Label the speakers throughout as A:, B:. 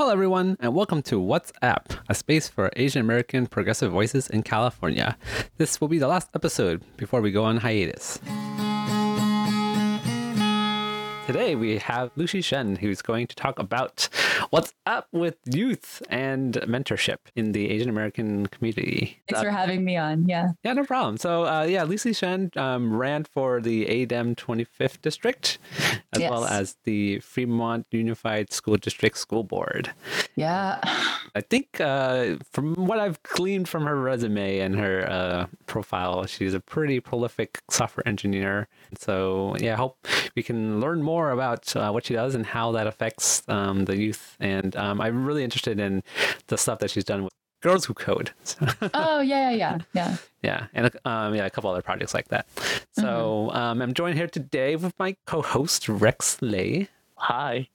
A: Hello, everyone, and welcome to What's App, a space for Asian American progressive voices in California. This will be the last episode before we go on hiatus. Today we have Lucy Shen, who's going to talk about what's up with youth and mentorship in the Asian American community.
B: Thanks for having me on. Yeah.
A: Yeah, no problem. So, uh, yeah, Lucy Shen um, ran for the ADEM 25th district, as
B: Yes.
A: well as the Fremont Unified School District School Board.
B: Yeah.
A: I think uh, from what I've gleaned from her resume and her uh, profile, she's a pretty prolific software engineer. So yeah, I hope we can learn more about uh, what she does and how that affects um, the youth. And um, I'm really interested in the stuff that she's done with Girls Who Code.
B: Oh, yeah, yeah, yeah. Yeah.
A: yeah, and um, yeah, a couple other projects like that. So um, I'm joined here today with my co-host Rex Lay.
C: Hi.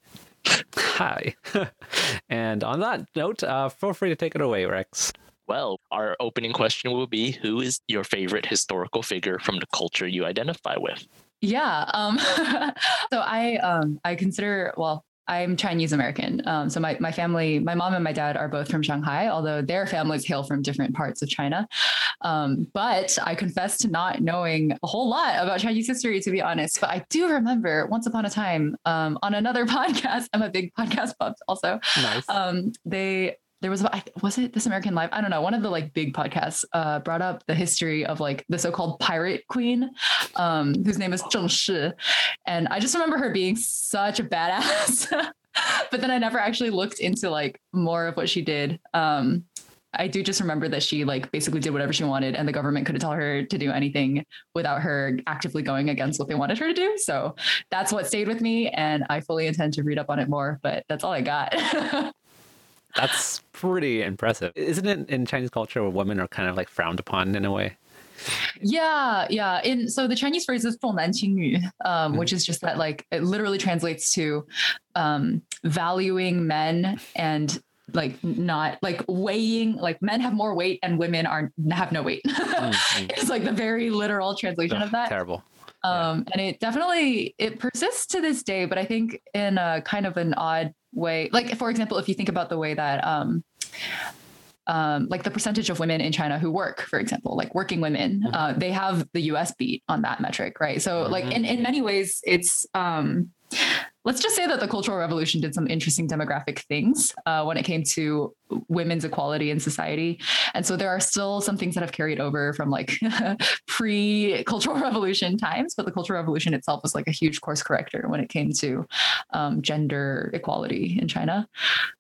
A: Hi. and on that note, uh, feel free to take it away, Rex.
C: Well, our opening question will be Who is your favorite historical figure from the culture you identify with?
B: Yeah. Um, so I um I consider well, I'm Chinese American. Um, so my, my family, my mom and my dad are both from Shanghai, although their families hail from different parts of China. Um, but I confess to not knowing a whole lot about Chinese history, to be honest. But I do remember once upon a time um, on another podcast, I'm a big podcast buff also.
A: Nice.
B: um they there was was it this american life? I don't know. One of the like big podcasts uh brought up the history of like the so-called pirate queen um whose name is zheng shi. And i just remember her being such a badass. But then i never actually looked into like more of what she did. Um I do just remember that she like basically did whatever she wanted and the government couldn't tell her to do anything without her actively going against what they wanted her to do. So that's what stayed with me and I fully intend to read up on it more, but that's all I got.
A: That's pretty impressive. Isn't it in Chinese culture where women are kind of like frowned upon in a way?
B: Yeah, yeah. In so the Chinese phrase is 重男轻女, um, which is just that like it literally translates to um, valuing men and like not like weighing like men have more weight and women are have no weight.
A: mm.
B: it's like the very literal translation
A: Ugh,
B: of that.
A: Terrible. Yeah.
B: Um, and it definitely it persists to this day, but I think in a kind of an odd way. Like for example, if you think about the way that um, um, like the percentage of women in China who work, for example, like working women,
A: Mhm.
B: uh, they have the U.S. beat on that metric, right? So like in in many ways, it's um, let's just say that the Cultural Revolution did some interesting demographic things uh, when it came to women's equality in society. And so there are still some things that have carried over from like pre Cultural Revolution times, but the Cultural Revolution itself was like a huge course corrector when it came to um, gender equality in China.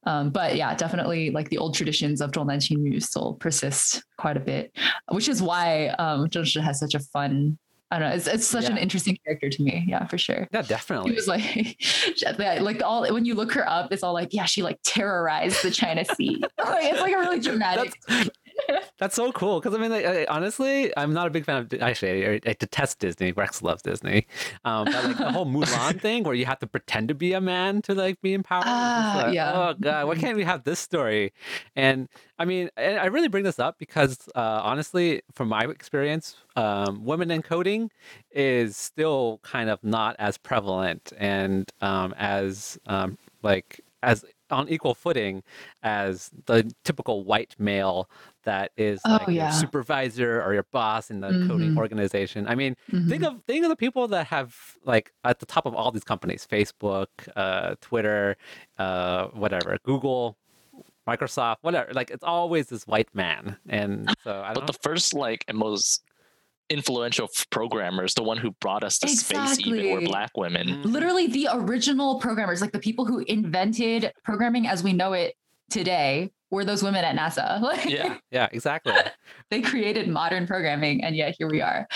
B: Um, but yeah, definitely like the old traditions of Zhongnan Qingyu still persist quite a bit, which is why um, Zheng Shi has such a fun I don't know. It's, it's such an interesting character to me. Yeah, for sure.
A: Yeah, definitely.
B: It was like, yeah, like all when you look her up, it's all like, yeah, she like terrorized the China Sea. like, it's like a really dramatic.
A: That's so cool because I mean, like, I, honestly, I'm not a big fan of. Actually, I, I detest Disney. Rex loves Disney, um, but like the whole Mulan thing, where you have to pretend to be a man to like be empowered.
B: Ah,
A: like,
B: yeah.
A: Oh god, why can't we have this story? And I mean, and I really bring this up because uh, honestly, from my experience, um, women in coding is still kind of not as prevalent and um, as um, like as on equal footing as the typical white male that is
B: Oh,
A: like your supervisor or your boss in the coding
B: Mhm.
A: organization. I mean,
B: Mhm.
A: think of think of the people that have like at the top of all these companies: Facebook, uh, Twitter, uh, whatever, Google, Microsoft, whatever. Like it's always this white man, and so I
C: But
A: don't.
C: the first, like, and most influential f- programmers, the one who brought us to space, even were black women.
A: Mhm.
B: literally the original programmers, like the people who invented programming as we know it today, were those women at NASA. Like,
C: Yeah.
A: Yeah, exactly.
B: they created modern programming, and yet here we are.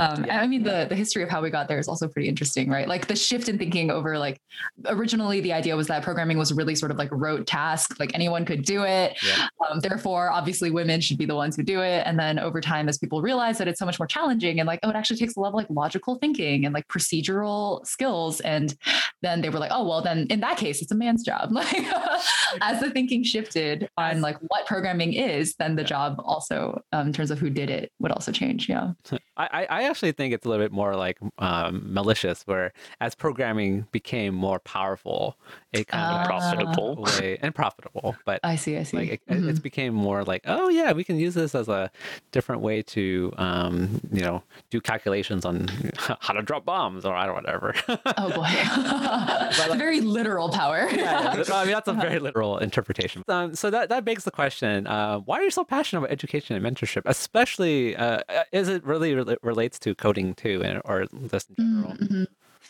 B: Um,
A: Yeah.
B: I mean, the the history of how we got there is also pretty interesting, right? Like the shift in thinking over like originally the idea was that programming was really sort of like a rote task, like anyone could do it.
A: Yeah.
B: Um, therefore, obviously, women should be the ones who do it. And then over time, as people realize that it's so much more challenging and like, oh, it actually takes a lot of like logical thinking and like procedural skills, and then they were like, oh well, then in that case, it's a man's job. Like as the thinking shifted on like what programming is, then the job also um, in terms of who did it would also change. Yeah.
A: I, I actually think it's a little bit more like um, malicious, where as programming became more powerful, it kind
C: uh,
A: of
C: profitable
A: way, and profitable. But
B: I see, I see.
A: like it,
B: Mhm.
A: it's became more like, oh yeah, we can use this as a different way to, um, you know, do calculations on how to drop bombs or I don't whatever.
B: oh boy, it's a very literal power.
A: yeah, yeah. I mean, that's a very literal interpretation. Um, so that, that begs the question: uh, Why are you so passionate about education and mentorship? Especially, uh, is it really rela- relates to coding too, and, or just in general?
B: Mhm.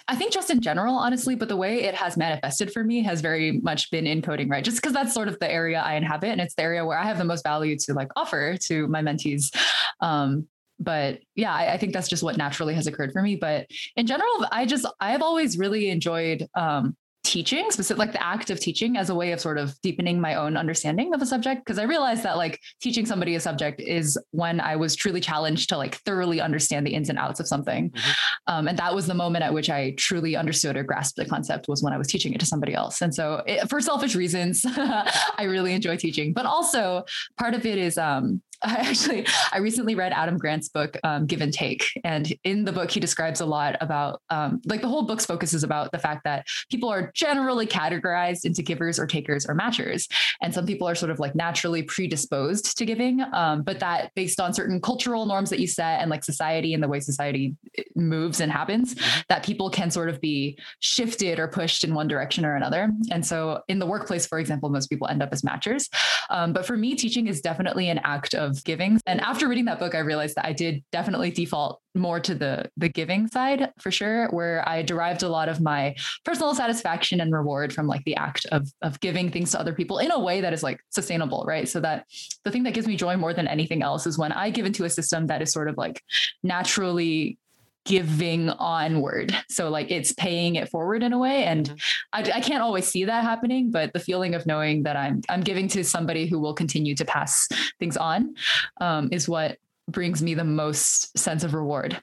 B: I think just in general, honestly, but the way it has manifested for me has very much been in coding, right? Just because that's sort of the area I inhabit, and it's the area where I have the most value to like offer to my mentees. Um, but yeah, I, I think that's just what naturally has occurred for me. But in general, I just I have always really enjoyed um, teaching, specific like the act of teaching as a way of sort of deepening my own understanding of a subject. Because I realized that like teaching somebody a subject is when I was truly challenged to like thoroughly understand the ins and outs of something.
A: Mhm.
B: Um, and that was the moment at which I truly understood or grasped the concept was when I was teaching it to somebody else. And so it, for selfish reasons, I really enjoy teaching, but also part of it is, um, I actually, I recently read Adam Grant's book, um, Give and Take. And in the book, he describes a lot about, um, like the whole book's focus is about the fact that people are generally categorized into givers or takers or matchers. And some people are sort of like naturally predisposed to giving, um, but that based on certain cultural norms that you set and like society and the way society eh, moves and happens,
A: Mhm.
B: that people can sort of be shifted or pushed in one direction or another. And so in the workplace, for example, most people end up as matchers. Um, but for me, teaching is definitely an act of giving. And after reading that book, I realized that I did definitely default more to the the giving side for sure, where I derived a lot of my personal satisfaction and reward from like the act of of giving things to other people in a way that is like sustainable, right? So that the thing that gives me joy more than anything else is when I give into a system that is sort of like naturally giving onward. So like it's paying it forward in a way. And
A: Mhm.
B: I, I can't always see that happening, but the feeling of knowing that I'm I'm giving to somebody who will continue to pass things on um, is what brings me the most sense of reward.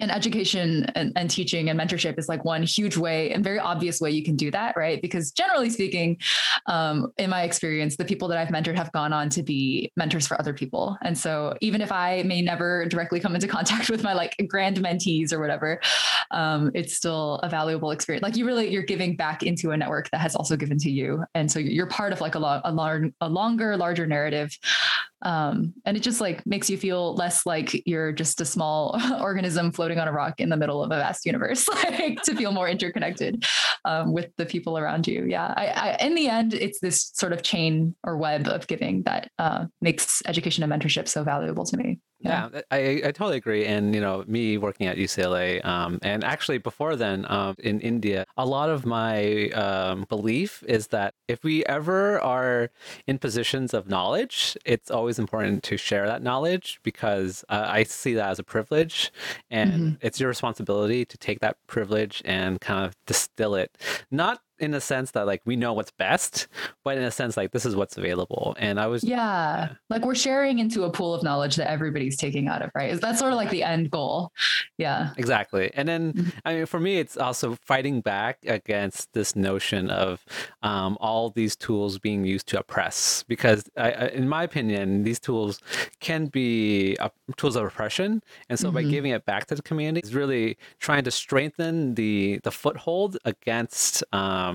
B: And education and, and teaching and mentorship is like one huge way and very obvious way you can do that, right? Because generally speaking, um, in my experience, the people that I've mentored have gone on to be mentors for other people. And so even if I may never directly come into contact with my like grand mentees or whatever, um, it's still a valuable experience. Like you really, you're giving back into a network that has also given to you. And so you're part of like a, lo- a, lar- a longer, larger narrative. Um, and it just like makes you feel less like you're just a small organism floating on a rock in the middle of a vast universe, like to feel more interconnected um, with the people around you. Yeah. I, I, in the end, it's this sort of chain or web of giving that uh, makes education and mentorship so valuable to me.
A: Yeah, I, I totally agree. And, you know, me working at UCLA, um, and actually before then um, in India, a lot of my um, belief is that if we ever are in positions of knowledge, it's always important to share that knowledge because uh, I see that as a privilege and it's your responsibility to take that privilege and kind of distill it. Not in a sense that like we know what's best, but in a sense like this is what's available. And I was
B: Yeah. Like we're sharing into a pool of knowledge that everybody's taking out of, right? Is that sort of like the end goal? Yeah.
A: Exactly. And then,
B: Mhm.
A: I mean, for me, it's also fighting back against this notion of um, all these tools being used to oppress. Because, I, in my opinion, these tools can be uh, tools of oppression. And so, by
B: Mhm.
A: giving it back to the community, is really trying to strengthen the the foothold against um,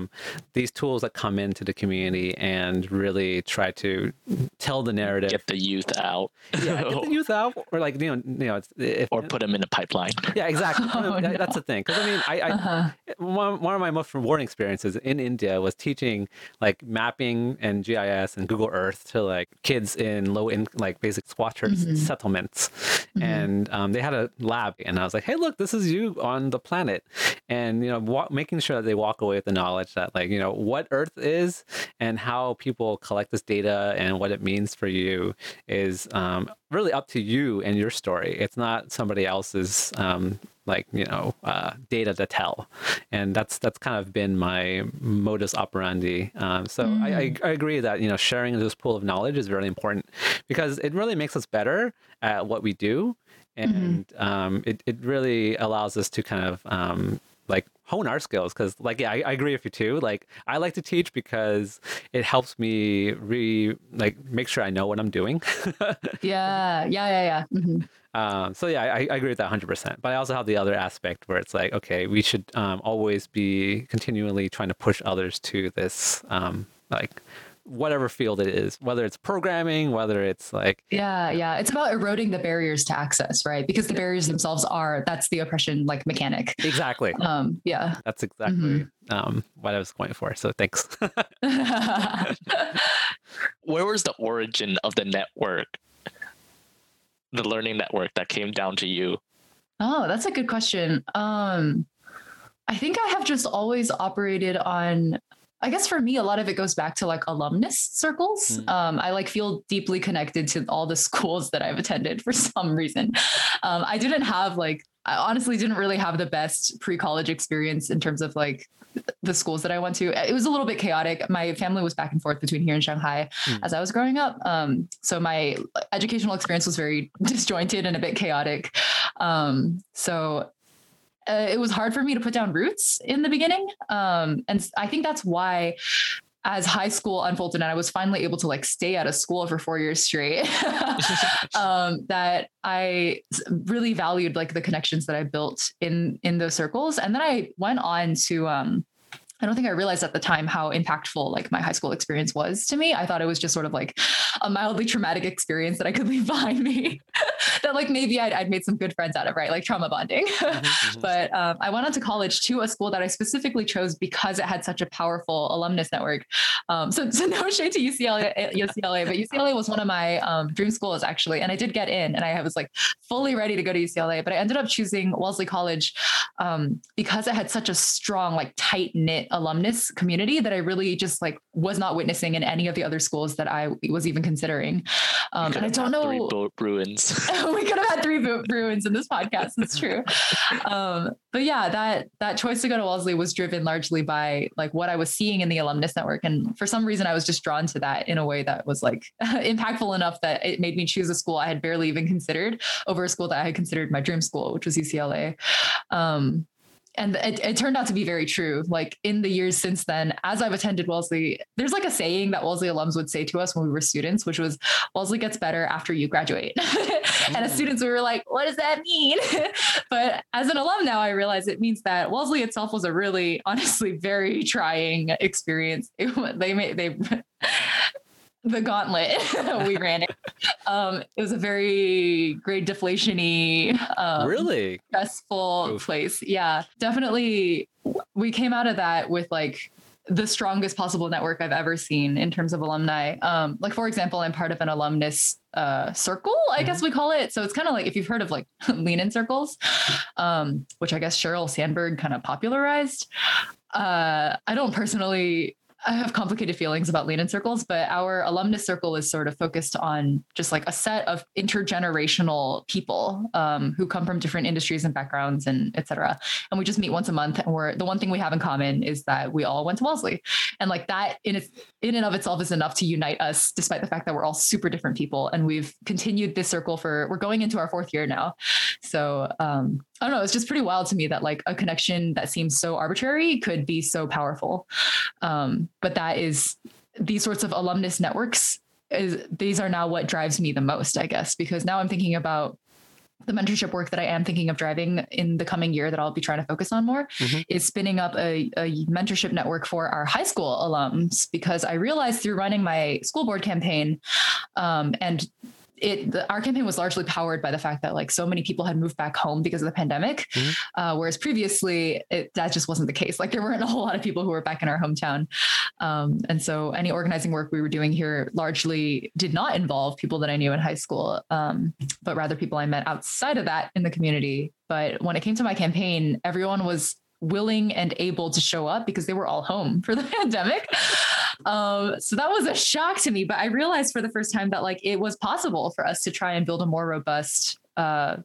A: these tools that come into the community and really try to tell the narrative.
C: Get the youth out.
A: yeah, get the youth out, or like you know, you know, if,
C: or put them in a pipeline.
A: yeah, exactly.
B: Oh,
A: That- That's
B: no.
A: the thing. Because I mean, I, I
B: Uh-huh.
A: one, one of my most rewarding experiences in India was teaching like mapping and GIS and Google Earth to like kids in low in like basic squatters
B: Mhm.
A: settlements,
B: Mhm.
A: and um, they had a lab, and I was like, hey, look, this is you on the planet, and you know, wa- making sure that they walk away with the knowledge that like you know what Earth is and how people collect this data and what it means for you is um, really up to you and your story. It's not somebody else's um, like you know uh, data to tell, and that's that's kind of been my modus operandi. Um, so I, I, I agree that you know sharing this pool of knowledge is really important because it really makes us better at what we do, and um, it it really allows us to kind of um, like hone our skills because like yeah I, I, agree with you too. Like i like to teach because it helps me re like make sure i know what i'm doing.
B: Yeah yeah yeah yeah. Mm-hmm.
A: um, so yeah I, I, agree with that 100% but i also have the other aspect where it's like okay we should um, always be continually trying to push others to this um, like whatever field it is, whether it's programming, whether it's like
B: yeah, yeah, it's about eroding the barriers to access, right? Because the barriers themselves are that's the oppression like mechanic.
A: Exactly.
B: Um, yeah,
A: that's exactly mm-hmm. um, what I was going for. So thanks.
C: Where was the origin of the network, the learning network that came down to you?
B: Oh, that's a good question. Um, I think I have just always operated on I guess for me, a lot of it goes back to like alumnus circles. Mm. Um, I like feel deeply connected to all the schools that I've attended for some reason. Um, I didn't have like, I honestly didn't really have the best pre college experience in terms of like the schools that I went to. It was a little bit chaotic. My family was back and forth between here and Shanghai mm. as I was growing up. Um, so my educational experience was very disjointed and a bit chaotic. Um, so uh, it was hard for me to put down roots in the beginning. Um, and I think that's why as high school unfolded and I was finally able to like stay at a school for four years straight, um, that I really valued like the connections that I built in in those circles. And then I went on to um, I don't think I realized at the time how impactful like my high school experience was to me. I thought it was just sort of like a mildly traumatic experience that I could leave behind me. that like maybe I'd, I'd, made some good friends out of, right? Like trauma bonding. Mm-hmm, mm-hmm. but um, I went on to college to a school that I specifically chose because it had such a powerful alumnus network. Um, so, so no shade to UCLA, UCLA, but UCLA was one of my um, dream schools actually, and I did get in, and I was like fully ready to go to UCLA. But I ended up choosing Wellesley College um, because it had such a strong, like tight knit alumnus community that I really just like was not witnessing in any of the other schools that I was even considering. Um, and I don't know.
C: Three Bruins.
B: we could have had three Bruins in this podcast. It's true. Um, but yeah, that that choice to go to Wellesley was driven largely by like what I was seeing in the alumnus network, and for some reason, I was just drawn to that in a way that was like impactful enough that it made me choose a school I had barely even considered over a school that I had considered my dream school, which was UCLA. Um, and it, it, turned out to be very true. Like in the years since then, as I've attended Wellesley, there's like a saying that Wellesley alums would say to us when we were students, which was Wellesley gets better after you graduate. and as mm. students, we were like, what does that mean? but as an alum now, I realize it means that Wellesley itself was a really, honestly, very trying experience. It, they made, they, the gauntlet we ran it. Um, it was a very grade deflationy, um,
A: really
B: stressful Oof. place. Yeah, definitely. We came out of that with like the strongest possible network I've ever seen in terms of alumni. Um, like for example, I'm part of an alumnus uh, circle, I mm-hmm. guess we call it. So it's kind of like if you've heard of like lean in circles, um, which I guess Sheryl Sandberg kind of popularized. Uh, I don't personally I have complicated feelings about lean in circles, but our alumnus circle is sort of focused on just like a set of intergenerational people um, who come from different industries and backgrounds and et cetera. And we just meet once a month. And we're the one thing we have in common is that we all went to Wellesley. And like that in its in and of itself is enough to unite us, despite the fact that we're all super different people. And we've continued this circle for we're going into our fourth year now. So um, I don't know. It's just pretty wild to me that like a connection that seems so arbitrary could be so powerful. Um, but that is these sorts of alumnus networks is these are now what drives me the most, I guess, because now I'm thinking about the mentorship work that I am thinking of driving in the coming year that I'll be trying to focus on more mm-hmm. is spinning up a, a, mentorship network for our high school alums because I realized through running my school board campaign um, and it the, our campaign was largely powered by the fact that like so many people had moved back home because of the pandemic. Mm-hmm. uh, whereas previously it, that just wasn't the case. Like there weren't a whole lot of people who were back in our hometown. Um, and so any organizing work we were doing here largely did not involve people that i knew in high school um, but rather people i met outside of that in the community. But when it came to my campaign everyone was willing and able to show up because they were all home for the pandemic. Um, so that was a shock to me, but I realized for the first time that like it was possible for us to try and build a more robust uh,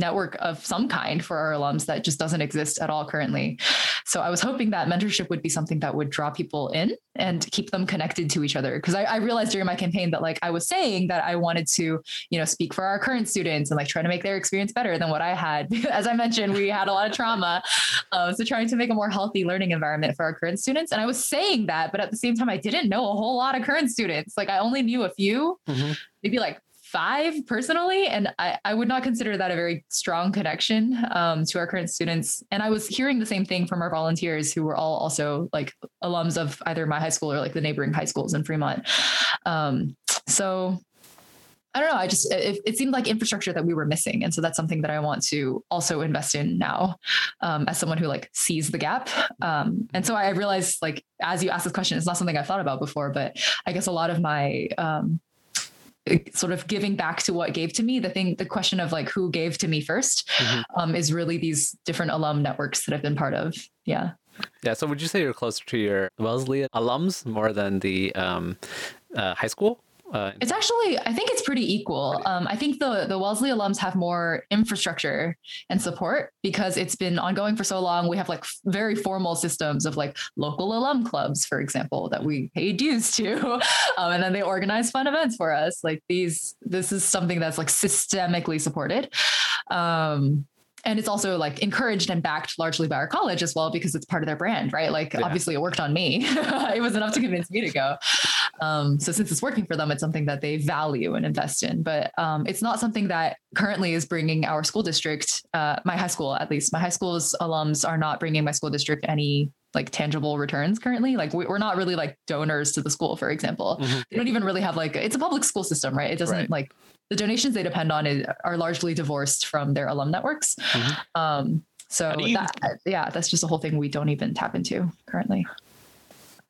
B: network of some kind for our alums that just doesn't exist at all currently. So I was hoping that mentorship would be something that would draw people in and keep them connected to each other. Because I, I, realized during my campaign that like I was saying that I wanted to, you know, speak for our current students and like try to make their experience better than what I had. As I mentioned, we had a lot of trauma. Uh, so trying to make a more healthy learning environment for our current students. And I was saying that, but at the same time, I didn't know a whole lot of current students. Like I only knew a few, mm-hmm. maybe like five personally, and I, I would not consider that a very strong connection um, to our current students. And I was hearing the same thing from our volunteers who were all also like alums of either my high school or like the neighboring high schools in Fremont. Um, so I don't know. I just it, it, seemed like infrastructure that we were missing, and so that's something that I want to also invest in now, um, as someone who like sees the gap. Um, and so I realized, like, as you asked this question, it's not something I've thought about before, but I guess a lot of my um, sort of giving back to what gave to me the thing the question of like who gave to me 1st mm-hmm. um, is really these different alum networks that i've been part of. Yeah.
A: Yeah so would you say you're closer to your wellesley alums more than the um, uh, high school
B: uh, it's actually, I think it's pretty equal. Um, I think the the Wellesley alums have more infrastructure and support because it's been ongoing for so long. We have like very formal systems of like local alum clubs, for example, that we pay dues to, um, and then they organize fun events for us. Like these, this is something that's like systemically supported. Um, and it's also like encouraged and backed largely by our college as well because it's part of their brand right like yeah. obviously it worked on me it was enough to convince me to go um, so since it's working for them it's something that they value and invest in but um, it's not something that currently is bringing our school district uh, my high school at least my high school's alums are not bringing my school district any like tangible returns currently. Like we, are not really like donors to the school, for example. Mm-hmm. They don't even really have like it's a public school system, right? It doesn't right. like the donations they depend on is, are largely divorced from their alum networks. Mm-hmm. Um, so you, that, yeah, that's just a whole thing we don't even tap into currently.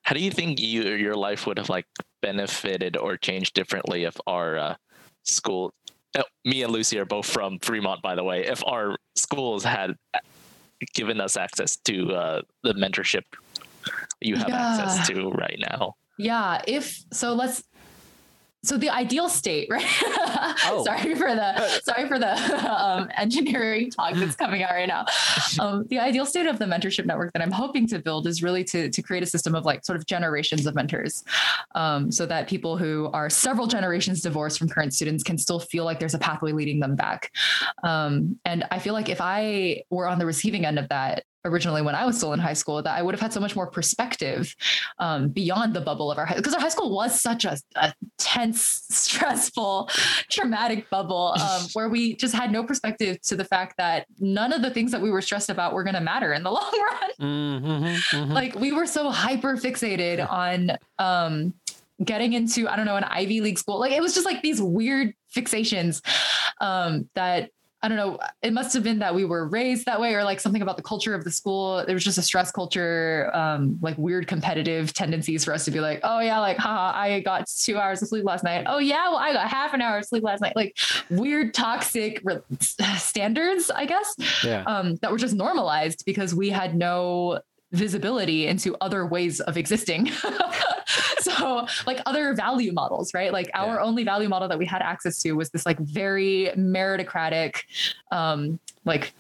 C: How do you think you your life would have like benefited or changed differently if our uh, school? Oh, me and Lucy are both from Fremont, by the way. If our schools had given us access to uh, the mentorship you have yeah. access to right now.
B: Yeah, if so, let's so the ideal state right? Oh. sorry for the sorry for the um, engineering talk that's coming out right now. Um, the ideal state of the mentorship network that i'm hoping to build is really to, to create a system of like sort of generations of mentors um, so that people who are several generations divorced from current students can still feel like there's a pathway leading them back. Um, and i feel like if i were on the receiving end of that originally when I was still in high school that I would have had so much more perspective um, beyond the bubble of our high because our high school was such a, a tense, stressful, traumatic bubble um, where we just had no perspective to the fact that none of the things that we were stressed about were going to matter in the long run. Mm-hmm, mm-hmm. Like we were so hyper fixated on um, getting into I don't know an Ivy League school. Like it was just like these weird fixations um, that I don't know, it must have been that we were raised that way or like something about the culture of the school. There was just a stress culture, um, like weird competitive tendencies for us to be like, oh yeah, like, haha, I got two hours of sleep last night. Oh yeah, well, I got half an hour of sleep last night. Like weird toxic re- standards, I guess, yeah. um, that were just normalized because we had no visibility into other ways of existing. so like other value models, right? Like our yeah. only value model that we had access to was this like very meritocratic, um, like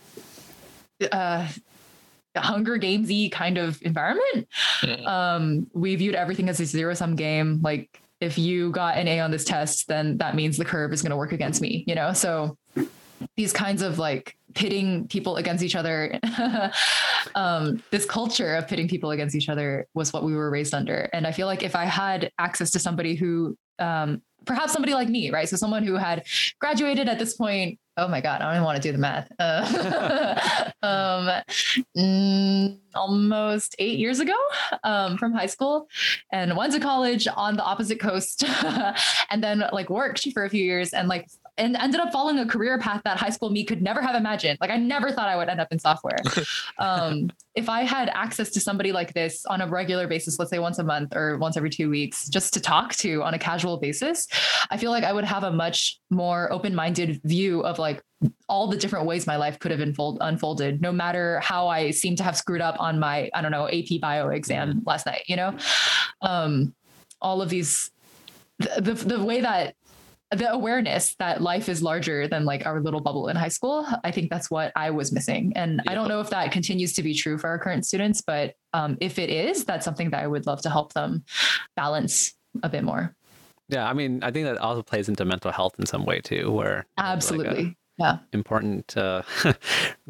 B: uh Hunger Gamesy kind of environment. Mm. Um, we viewed everything as a zero sum game. Like if you got an A on this test, then that means the curve is going to work against me, you know? So these kinds of like pitting people against each other. Um, this culture of pitting people against each other was what we were raised under. And i feel like if i had access to somebody who um, perhaps somebody like me right? So someone who had graduated at this point oh my god i don't even want to do the math. Uh, um, mm, almost eight years ago um, from high school and went to college on the opposite coast and then like worked for a few years and like and ended up following a career path that high school me could never have imagined. Like I never thought I would end up in software. um, if I had access to somebody like this on a regular basis, let's say once a month or once every two weeks, just to talk to on a casual basis, I feel like I would have a much more open-minded view of like all the different ways my life could have unfold, unfolded, no matter how I seem to have screwed up on my, I don't know, AP bio exam last night, you know? Um, all of these, the, the, the way that the awareness that life is larger than like our little bubble in high school. I think that's what I was missing. And I don't know if that continues to be true for our current students, but um, if it is, that's something that I would love to help them balance a bit more.
A: Yeah, I mean, I think that also plays into mental health in some way too, where
B: absolutely.
A: Like yeah. important uh,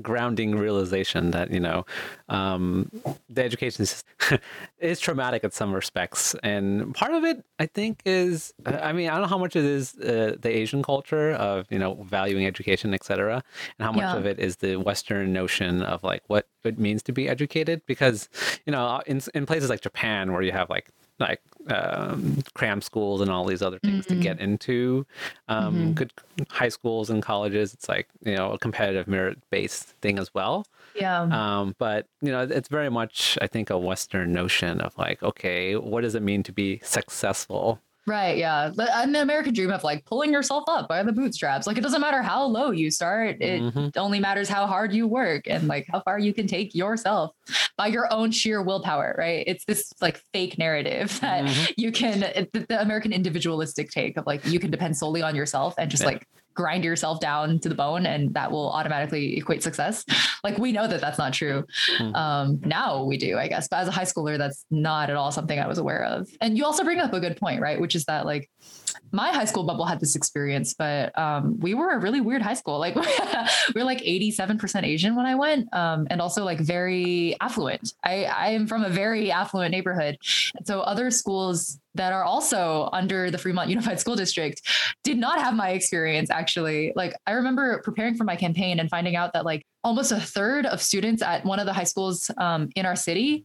A: grounding realization that you know um, the education is traumatic in some respects, and part of it I think is I mean I don't know how much it is uh, the Asian culture of you know valuing education, etc., and how much yeah. of it is the Western notion of like what it means to be educated, because you know in in places like Japan where you have like like um, cram schools and all these other things mm-hmm. to get into um, mm-hmm. good high schools and colleges. It's like you know a competitive merit based thing as well.
B: Yeah.
A: Um, but you know, it's very much I think a Western notion of like, okay, what does it mean to be successful?
B: Right. Yeah. And the American dream of like pulling yourself up by the bootstraps. Like it doesn't matter how low you start. It mm-hmm. only matters how hard you work and like how far you can take yourself by your own sheer willpower. Right. It's this like fake narrative that mm-hmm. you can, the, the, American individualistic take of like you can depend solely on yourself and just yeah. like grind yourself down to the bone and that will automatically equate success. Like we know that that's not true. Mm. Um, now we do, I guess. But as a high schooler, that's not at all something I was aware of. And you also bring up a good point, right? Which is that like my high school bubble had this experience, but um, we were a really weird high school. Like we were like 87% Asian when I went, um, and also like very affluent. I, I am from a very affluent neighborhood. So other schools that are also under the Fremont Unified School District did not have my experience actually. Like I remember preparing for my campaign and finding out that like almost a third of students at one of the high schools um, in our city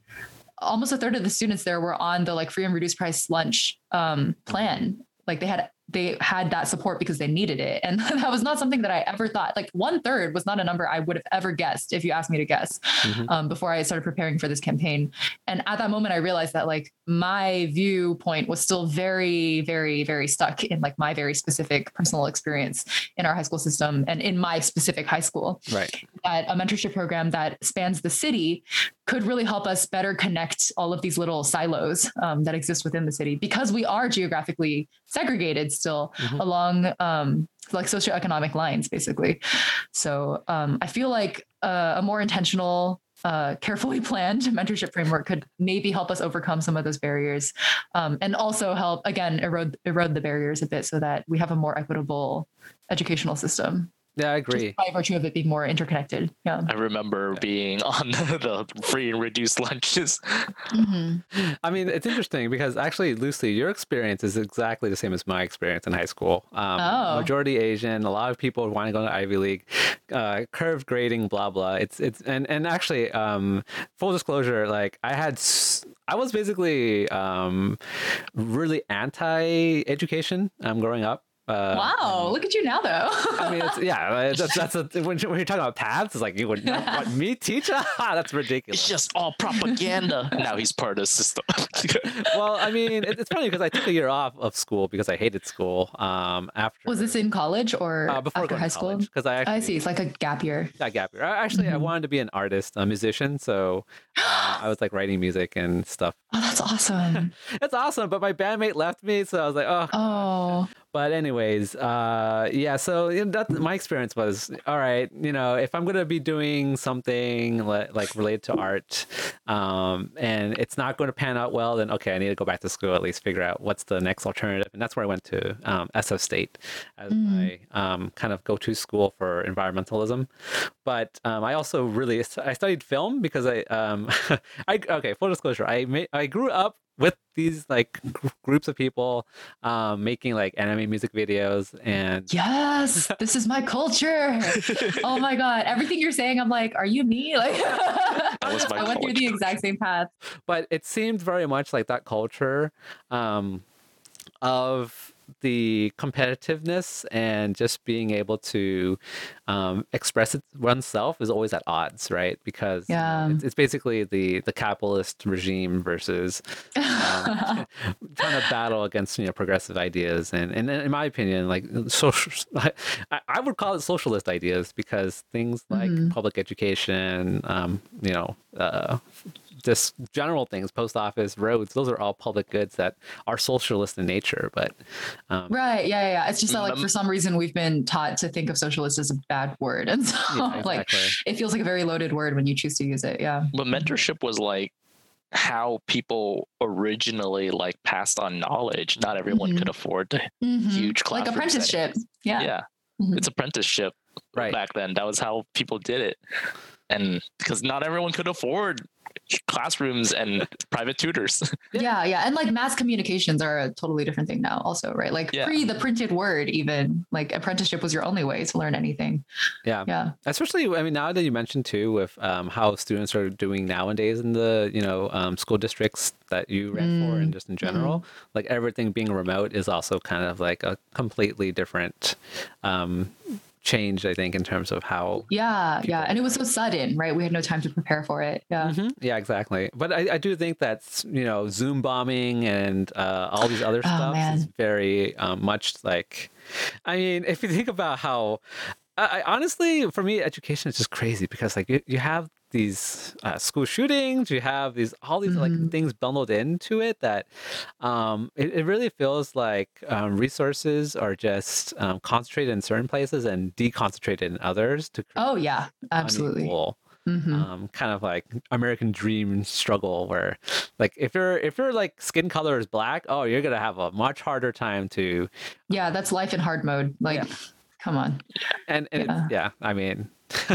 B: almost a third of the students there were on the like free and reduced price lunch um, plan like they had they had that support because they needed it. And that was not something that I ever thought. Like one third was not a number I would have ever guessed if you asked me to guess mm-hmm. um, before I started preparing for this campaign. And at that moment, I realized that like my viewpoint was still very, very, very stuck in like my very specific personal experience in our high school system and in my specific high school.
A: Right.
B: That a mentorship program that spans the city could really help us better connect all of these little silos um, that exist within the city because we are geographically segregated still mm-hmm. along um, like socioeconomic lines, basically. So um, I feel like uh, a more intentional, uh, carefully planned mentorship framework could maybe help us overcome some of those barriers, um, and also help again erode erode the barriers a bit, so that we have a more equitable educational system.
A: Yeah, I agree.
B: Just by virtue of it being more interconnected. Yeah.
C: I remember yeah. being on the, free and reduced lunches.
A: Mm-hmm. I mean, it's interesting because actually, Lucy, your experience is exactly the same as my experience in high school. Um, oh. Majority Asian, a lot of people want to go to Ivy League, uh, curved grading, blah blah. It's it's and and actually, um, full disclosure, like I had. I was basically um, really anti-education um, growing up.
B: Uh, wow, look at you now, though.
A: I mean, it's, yeah, that's, that's a, when, when, you're talking about paths, it's like you would not want me teach? that's ridiculous.
C: It's just all propaganda. now he's part of the system.
A: well, I mean, it, it's funny because I took a year off of school because I hated school. Um, after
B: was this in college or uh, before after high school?
A: Because I actually,
B: I see, it's like a gap year.
A: Yeah, gap year. Actually, mm-hmm. I wanted to be an artist, a musician, so uh, I was like writing music and stuff.
B: Oh, that's awesome.
A: that's awesome. But my bandmate left me, so I was like, oh.
B: Oh.
A: But anyways, uh, yeah. So you know, that my experience was all right. You know, if I'm gonna be doing something like, like related to art, um, and it's not going to pan out well, then okay, I need to go back to school at least figure out what's the next alternative. And that's where I went to um, SF State as mm. my um, kind of go-to school for environmentalism. But um, I also really I studied film because I um, I okay full disclosure I made I grew up with these like groups of people um, making like anime music videos and
B: yes this is my culture. Oh my god everything you're saying i'm like are you me? Like i went culture. through the exact same path.
A: But it seemed very much like that culture um, of the competitiveness and just being able to um, express it oneself is always at odds, right? Because yeah. it's, it's, basically the the capitalist regime versus um, trying to battle against you know progressive ideas, and and in my opinion, like social, I, I would call it socialist ideas because things like mm-hmm. public education, um, you know. Uh, just general things, post office, roads. Those are all public goods that are socialist in nature. But
B: um, right, yeah, yeah, it's just that like for some reason we've been taught to think of socialist as a bad word, and so yeah, exactly. like it feels like a very loaded word when you choose to use it. Yeah.
C: But mentorship was like how people originally like passed on knowledge. Not everyone mm-hmm. could afford the mm-hmm. huge
B: like apprenticeship. Settings. Yeah.
C: Yeah. Mm-hmm. It's apprenticeship right. back then. That was how people did it. And because not everyone could afford classrooms and private tutors.
B: yeah, yeah. And like mass communications are a totally different thing now, also, right? Like yeah. pre the printed word, even like apprenticeship was your only way to learn anything.
A: Yeah. Yeah. Especially, I mean, now that you mentioned too, with um, how students are doing nowadays in the, you know, um, school districts that you ran mm. for and just in general, mm. like everything being remote is also kind of like a completely different um, changed, I think, in terms of how.
B: Yeah, people... yeah, and it was so sudden, right? We had no time to prepare for it. Yeah,
A: mm-hmm. yeah, exactly. But I, I, do think that's you know Zoom bombing and uh, all these other oh, stuff is very um, much like. I mean, if you think about how I, honestly, for me, education is just crazy because like you, you have these uh, school shootings, you have these all these mm-hmm. like things bundled into it that um, it, it really feels like um, resources are just um, concentrated in certain places and deconcentrated in others. To
B: oh yeah, absolutely.
A: Mm-hmm. Um, kind of like American dream struggle where like if you're if you're like skin color is black, oh you're gonna have a much harder time to
B: Yeah, that's life in hard mode. Like yeah. come on.
A: And and yeah, yeah I mean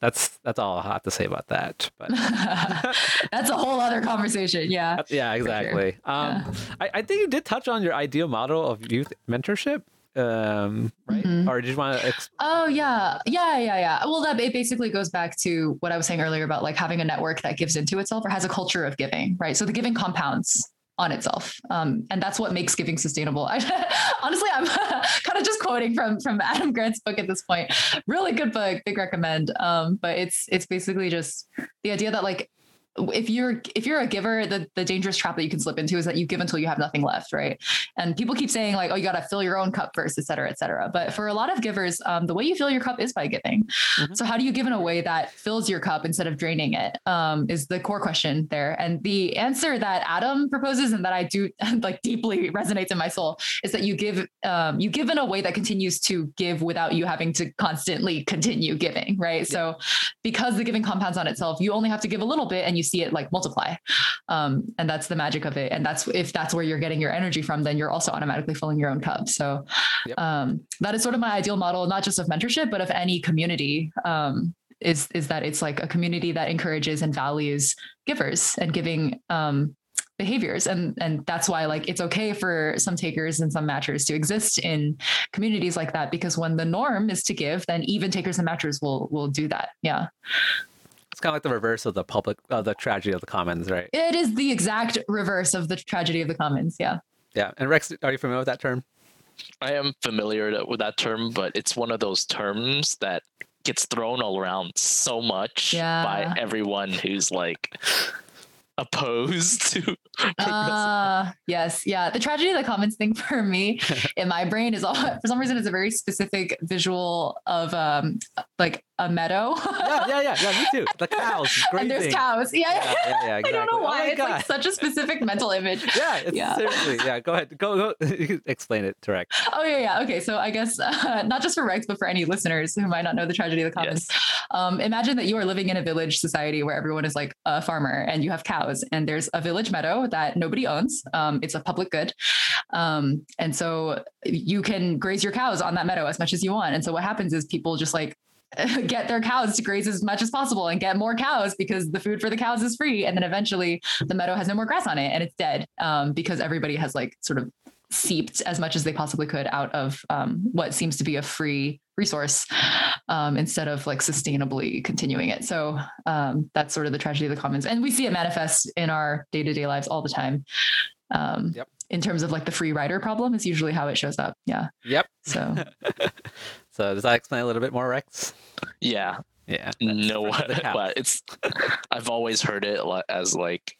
A: that's that's all I have to say about that. But
B: that's a whole other conversation. Yeah.
A: Yeah, exactly. Sure. Um, yeah. I, I think you did touch on your ideal model of youth mentorship um right mm-hmm. or did you want to exp-
B: oh yeah yeah yeah yeah well that it basically goes back to what i was saying earlier about like having a network that gives into itself or has a culture of giving right so the giving compounds on itself. Um, and that's what makes giving sustainable. I, honestly, I'm kind of just quoting from from Adam Grant's book at this point. Really good book, big recommend. Um, but it's it's basically just the idea that like if you're if you're a giver the the dangerous trap that you can slip into is that you give until you have nothing left right and people keep saying like oh you got to fill your own cup first et cetera et cetera but for a lot of givers um, the way you fill your cup is by giving mm-hmm. so how do you give in a way that fills your cup instead of draining it? Um, is the core question there and the answer that adam proposes and that i do like deeply resonates in my soul is that you give um, you give in a way that continues to give without you having to constantly continue giving right yeah. so because the giving compounds on itself you only have to give a little bit and you see it like multiply. Um, and that's the magic of it. And that's if that's where you're getting your energy from, then you're also automatically filling your own cup. So yep. um, that is sort of my ideal model, not just of mentorship, but of any community. Um, is is that it's like a community that encourages and values givers and giving um, behaviors and and that's why like it's okay for some takers and some matchers to exist in communities like that because when the norm is to give then even takers and matchers will will do that yeah
A: it's kind of like the reverse of the public, uh, the tragedy of the commons, right?
B: It is the exact reverse of the tragedy of the commons. Yeah.
A: Yeah. And Rex, are you familiar with that term?
C: I am familiar with that term, but it's one of those terms that gets thrown all around so much yeah. by everyone who's like opposed to
B: uh, yes. Yeah the tragedy of the commons thing for me in my brain is all for some reason it's a very specific visual of um like a meadow.
A: Yeah yeah yeah. Yeah me too. The cows
B: and there's cows. Yeah. Yeah, yeah, yeah exactly. i don't know oh why. oh it's God. like such a specific mental image.
A: Yeah yeah. seriously yeah go ahead. Go go explain it to Rex
B: oh yeah yeah. Okay so i guess uh, not just for Rex but for any listeners who might not know the tragedy of the commons yes. um, imagine that you are living in a village society where everyone is like a farmer and you have cows and there's a village meadow that nobody owns. Um, it's a public good. Um, and so you can graze your cows on that meadow as much as you want. And so what happens is people just like get their cows to graze as much as possible and get more cows because the food for the cows is free. And then eventually the meadow has no more grass on it and it's dead um, because everybody has like sort of seeped as much as they possibly could out of um, what seems to be a free resource um, instead of like sustainably continuing it. So um, that's sort of the tragedy of the commons, and we see it manifest in our day to day lives all the time. Um, yep. In terms of like the free rider problem, is usually how it shows up. Yeah.
A: Yep.
B: So.
A: so does that explain a little bit more, Rex?
C: Yeah.
A: Yeah.
C: No, but it's. I've always heard it as like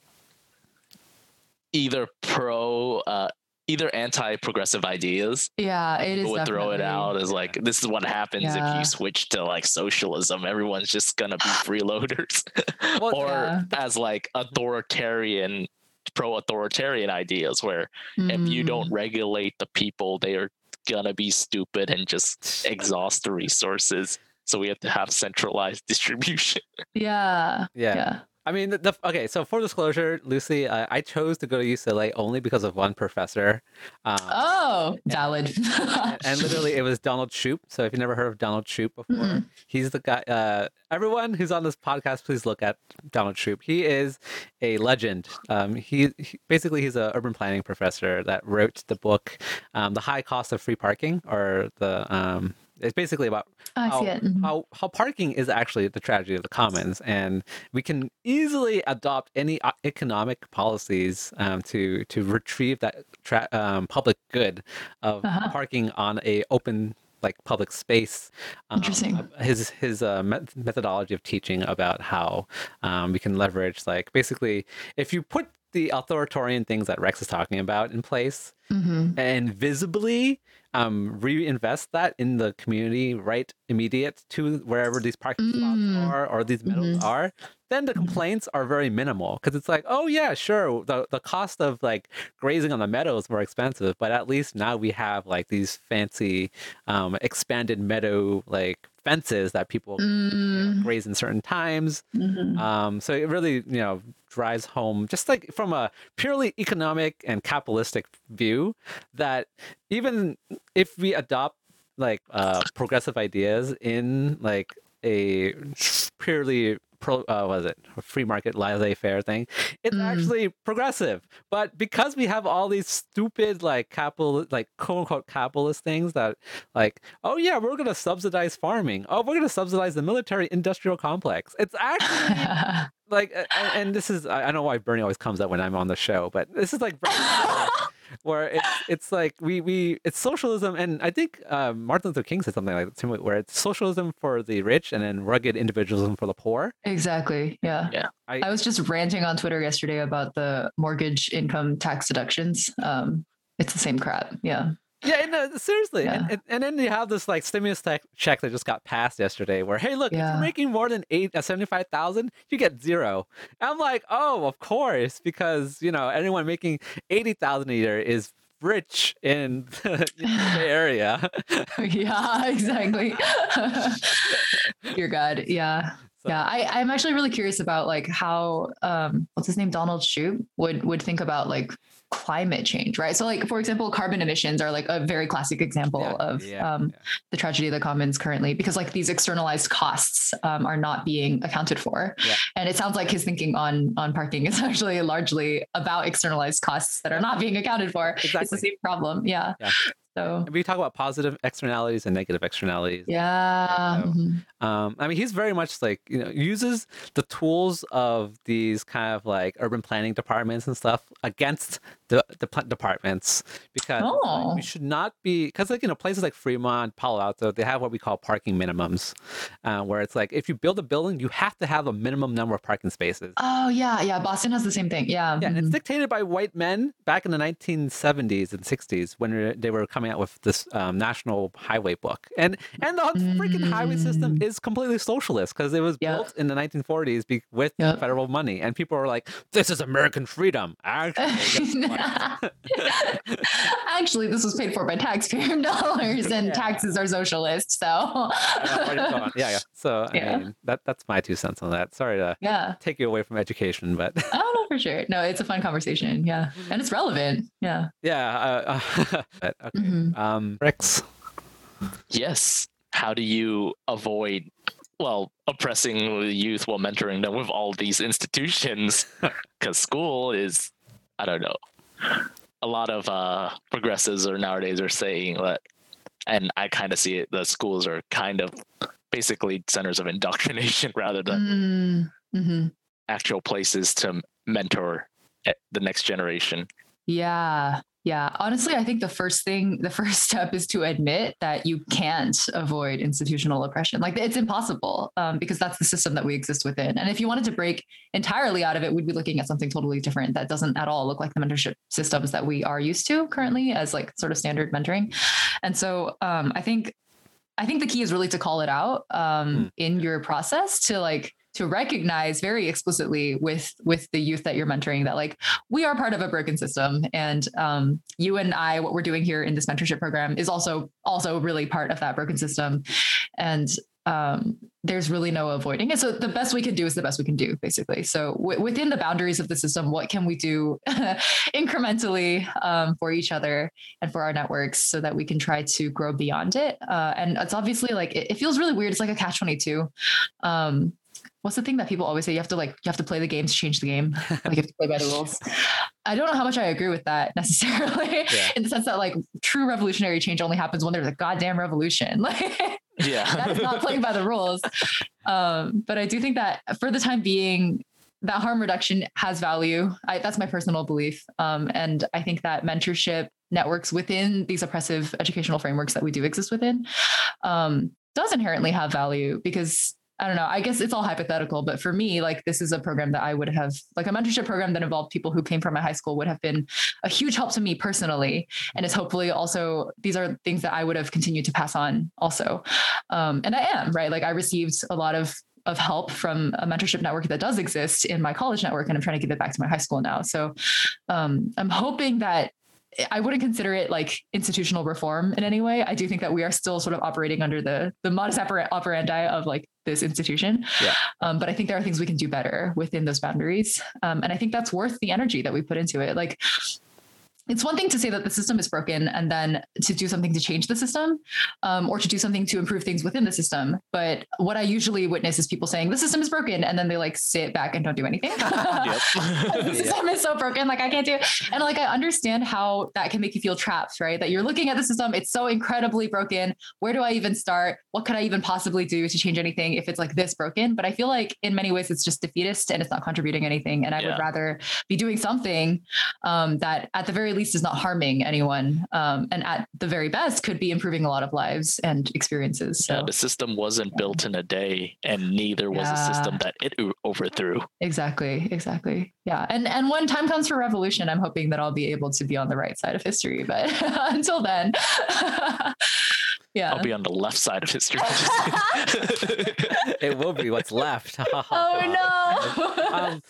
C: either pro uh, either anti-progressive ideas
B: Yeah, it is.
C: would throw it out as like this is what happens if you switch to like socialism everyone's just gonna be freeloaders
A: Well,
C: or
B: Yeah.
C: as like authoritarian pro-authoritarian ideas where if you
B: Mm,
C: don't regulate the people they are gonna be stupid and just exhaust the resources so we have to have centralized distribution
B: Yeah.
A: yeah.
B: Yeah.
A: I mean, the, the okay. So for disclosure, Lucy, I, I chose to go to UCLA only because of one professor. Um,
B: Oh, valid.
A: and, and literally, it was Donald Shoup. So if you never heard of Donald Shoup before,
B: Mm-mm.
A: he's the guy. Uh, everyone who's on this podcast, please look at Donald Shoup. He is a legend. Um, he, he basically he's an urban planning professor that wrote the book, um, "The High Cost of Free Parking," or the um, it's basically about
B: I
A: how.
B: Mhm.
A: how how parking is actually the tragedy of the commons, and we can easily adopt any uh, economic policies um, to to retrieve that tra- um, public good of
B: Uh-huh.
A: parking on a open like public space. Um,
B: Interesting.
A: uh, His his uh, met- methodology of teaching about how um, we can leverage like basically if you put the authoritarian things that Rex is talking about in place,
B: Mhm.
A: and visibly um, reinvest that in the community right immediate to wherever these parking
B: Mm.
A: are or these meadows
B: Mhm.
A: are then the
B: Mhm.
A: complaints are very minimal because it's like oh yeah sure the, the cost of like grazing on the meadow is more expensive but at least now we have like these fancy um, expanded meadow like fences that people you know,
B: Mm,
A: graze in certain times
B: mhm.
A: um, so it really, you know, drives home just like from a purely economic and capitalistic view that even if we adopt like uh, progressive ideas in like a purely pro, uh, what is it, a free market laissez-faire thing, it's
B: Mm.
A: actually progressive. But because we have all these stupid like capital, like quote unquote capitalist things that like, oh yeah, we're gonna subsidize farming. Oh, we're gonna subsidize the military industrial complex. It's actually like a- a- and, this is I I don't know why Bernie always comes up when I'm on the show, but this is like where it's it's like we we it's socialism, and I think uh, Martin Luther King said something like that, where it's socialism for the rich and then rugged individualism for the poor.
B: exactly. Yeah.
C: Yeah.
A: I-
B: I was just ranting on Twitter yesterday about the mortgage income tax deductions. Um, it's the same crap. Yeah.
A: Yeah, no, seriously,
B: Yeah.
A: and, and and then you have this like stimulus tech check that just got passed yesterday, where hey, look, if you're making more than eight uh, seventy five thousand, you get zero. I'm like, oh, of course, because you know anyone making eighty thousand a year is rich in the Bay area.
B: yeah, exactly. Dear God. Yeah.
A: So-
B: Yeah. I, I'm actually really curious about like how um what's his name? Donald Shoup would would think about like climate change, right? So like for example, carbon emissions are like a very classic example
A: Yeah,
B: of
A: yeah,
B: um
A: yeah.
B: the tragedy of the commons currently because like these externalized costs um, are not being accounted for and it sounds like his thinking on on parking is actually largely about externalized costs that are not being accounted for it's
A: Exactly.
B: the same problem yeah,
A: Yeah.
B: so
A: we talk about positive externalities and negative externalities.
B: yeah
A: So-
B: mhm.
A: Um, I mean, he's very much like you know uses the tools of these kind of like urban planning departments and stuff against the the pl- departments because like,
B: Oh.
A: we should not be because like you know places like Fremont, Palo Alto, they have what we call parking minimums, uh, where it's like if you build a building, you have to have a minimum number of parking spaces.
B: oh yeah yeah boston has the same thing yeah
A: Yeah, and it's dictated by white men back in the 1970s and 60s when they were coming out with this um, national highway book. And and the freaking highway system
B: Mm.
A: is completely socialist because it was built in the 1940s be- with
B: Yeah.
A: federal money. And people were like, "This is American freedom." Actually?
B: Actually, this was paid for by taxpayer dollars, and
A: Yeah.
B: taxes are socialist. So,
A: Yeah, yeah, yeah. So
B: Yeah.
A: I mean, that that's my two cents on that. Sorry to
B: yeah,
A: take you away from education, but
B: I don't know for sure. No, it's a fun conversation. Yeah, and it's relevant. Yeah.
A: yeah. Uh, uh, but, okay.
B: Mhm.
A: Um, Rex.
C: yes how do you avoid well oppressing the youth while mentoring them with all these institutions because school is i don't know a lot of uh progressives are nowadays are saying that and i kind of see it the schools are kind of basically centers of indoctrination rather than
B: Mm, mhm.
C: actual places to mentor eh, the next generation
B: Yeah. Yeah, honestly, I think the first thing, the first step is to admit that you can't avoid institutional oppression. Like it's impossible um, because that's the system that we exist within. And if you wanted to break entirely out of it, we'd be looking at something totally different that doesn't at all look like the mentorship systems that we are used to currently as like sort of standard mentoring. And so um, I think, I think the key is really to call it out um, mm. in your process to like to recognize very explicitly with with the youth that you're mentoring that like we are part of a broken system and um, you and i what we're doing here in this mentorship program is also also really part of that broken system and um, there's really no avoiding it. So the best we can do is the best we can do, basically. So w- within the boundaries of the system, what can we do incrementally um, for each other and for our networks so that we can try to grow beyond it? Uh, and it's obviously like it, it, feels really weird. It's like a catch twenty two. Um, what's the thing that people always say? You have to like you have to play the game to change the game. Like you have to play by the rules. I don't know how much I agree with that necessarily, yeah. in the sense that like true revolutionary change only happens when there's a goddamn revolution.
C: Like yeah,
B: that is not playing by the rules. Um, but I do think that for the time being, that harm reduction has value. I, that's my personal belief. Um, and I think that mentorship networks within these oppressive educational frameworks that we do exist within um, does inherently have value because I don't know. I guess it's all hypothetical, but for me, like this is a program that I would have, like a mentorship program that involved people who came from my high school would have been a huge help to me personally. And it's hopefully also, these are things that I would have continued to pass on also. Um, and I am, right? Like I received a lot of of help from a mentorship network that does exist in my college network and i'm trying to give it back to my high school now so um, i'm hoping that I wouldn't consider it like institutional reform in any way. I do think that we are still sort of operating under the the modus operandi of like this institution. Yeah. Um, but I think there are things we can do better within those boundaries, um, and I think that's worth the energy that we put into it. Like it's one thing to say that the system is broken and then to do something to change the system um, or to do something to improve things within the system. But what I usually witness is people saying the system is broken and then they like sit back and don't do anything. the system is so broken, like I can't do it. And like I understand how that can make you feel trapped, right? That you're looking at the system, it's so incredibly broken. Where do I even start? What could I even possibly do to change anything if it's like this broken? But I feel like in many ways it's just defeatist and it's not contributing anything. And I yeah. would rather be doing something um, that at the very least least is not harming anyone um, and at the very best could be improving a lot of lives and experiences so.
C: Yeah, the system wasn't built in a day and neither was yeah. a system that it overthrew.
B: Exactly exactly yeah and and when time comes for revolution i'm hoping that i'll be able to be on the right side of history but until then yeah
C: i'll be on the left side of history
A: it will be what's left
B: oh no
A: um,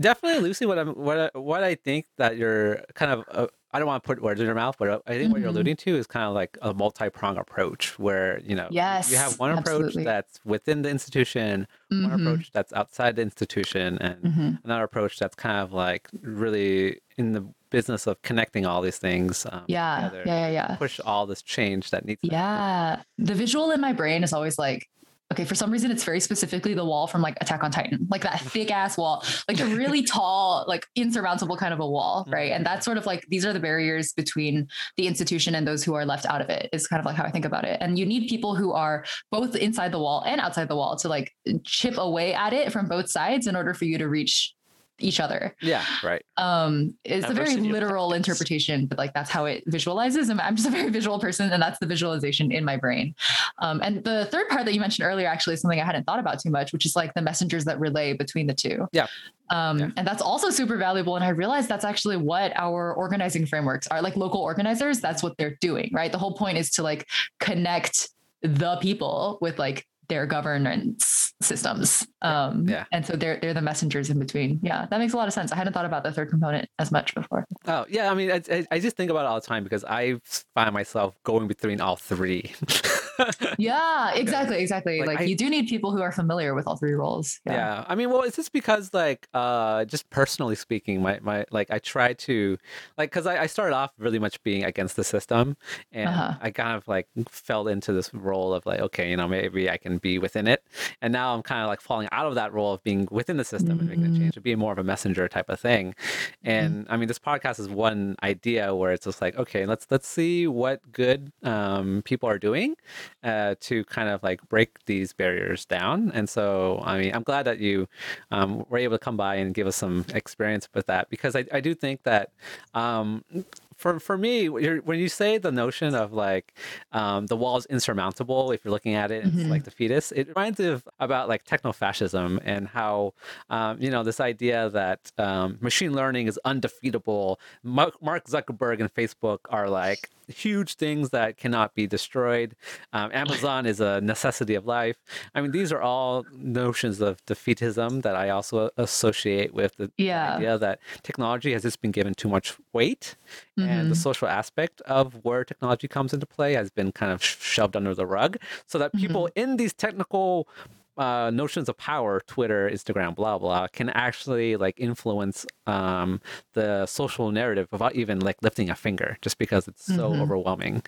A: definitely lucy what i'm what I, what i think that you're kind of uh, I don't want to put words in your mouth, but I think mm-hmm. what you're mm-hmm. alluding to is kind of like a multi-prong approach where, you know,
B: yes,
A: you have one approach that's within the institution, mm-hmm. one approach that's outside the institution, and mm-hmm. another approach that's kind of like really in the business of connecting all these things
B: um, yeah, yeah, yeah, yeah.
A: Push all this change that needs. To be.
B: Yeah. The visual in my brain is always like okay, for some reason it's very specifically the wall from like Attack on Titan, like that thick ass wall, like a really tall, like insurmountable kind of a wall, right? Mm-hmm. And that's sort of like these are the barriers between the institution and those who are left out of it. Is kind of like how I think about it. And you need people who are both inside the wall and outside the wall to like chip away at it from both sides in order for you to reach each other.
A: Yeah, right.
B: Um, it's a very literal interpretation, but like that's how it visualizes. And I'm just a very visual person, and that's the visualization in my brain. Um, and the third part that you mentioned earlier actually is something I hadn't thought about too much, which is like the messengers that relay between the two.
A: Yeah.
B: Um, yeah. And that's also super valuable. And I realized that's actually what our organizing frameworks are like local organizers. That's what they're doing, right? The whole point is to like connect the people with like their governance systems. Um, yeah. And so they're they're the messengers in between. Yeah, that makes a lot of sense. I hadn't thought about the third component as much before.
A: Oh yeah, I mean, I, I just think about it all the time because I find myself going between all three.
B: yeah, exactly, exactly. Like, like I, you do need people who are familiar with all three roles.
A: Yeah. yeah. I mean, well, it's just because like uh just personally speaking, my my like I try to like because I, I started off really much being against the system and uh-huh. I kind of like fell into this role of like, okay, you know, maybe I can be within it. And now I'm kind of like falling out of that role of being within the system mm-hmm. and making a change to be more of a messenger type of thing. Mm-hmm. And mm-hmm. I mean, this podcast is one idea where it's just like, okay, let's let's see what good um, people are doing uh, to kind of like break these barriers down. And so, I mean, I'm glad that you um, were able to come by and give us some experience with that because I, I do think that um, for for me, when you say the notion of like um, the wall is insurmountable, if you're looking at it, it's mm-hmm. like the fetus. It reminds me of about like techno-fascism and how um, you know this idea that um, machine learning is undefeatable. Mark Zuckerberg and Facebook are like huge things that cannot be destroyed. Um, Amazon is a necessity of life. I mean, these are all notions of defeatism that I also associate with the yeah. idea that technology has just been given too much weight, mm-hmm. and the mm-hmm. social aspect of where technology comes into play has been kind of shoved under the rug, so that people mm-hmm. in these technical uh, notions of power, Twitter, Instagram, blah blah, can actually like influence um, the social narrative without even like lifting a finger, just because it's so mm-hmm. overwhelming.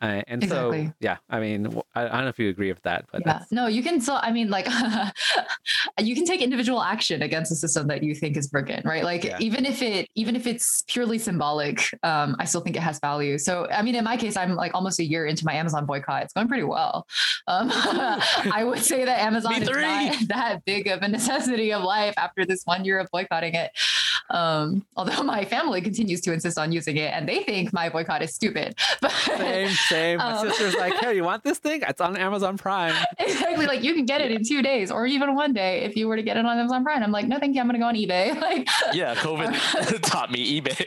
A: Uh, and exactly. so, yeah, I mean, I, I, don't know if you agree with that, but
B: yeah, no, you can. So, I mean, like, you can take individual action against a system that you think is broken, right? Like, yeah. even if it, even if it's purely symbolic, um, I still think it has value. So, I mean, in my case, I'm like almost a year into my Amazon boycott. It's going pretty well. Um, I would say that Amazon Amazon is not that big of a necessity of life after this one year of boycotting it. Um, although my family continues to insist on using it and they think my boycott is stupid.
A: But same, same. My um, sister's like, hey, you want this thing? It's on Amazon Prime.
B: Exactly. Like you can get it in two days or even one day if you were to get it on Amazon Prime. I'm like, no, thank you. I'm gonna go on eBay. Like
C: Yeah, COVID taught me eBay.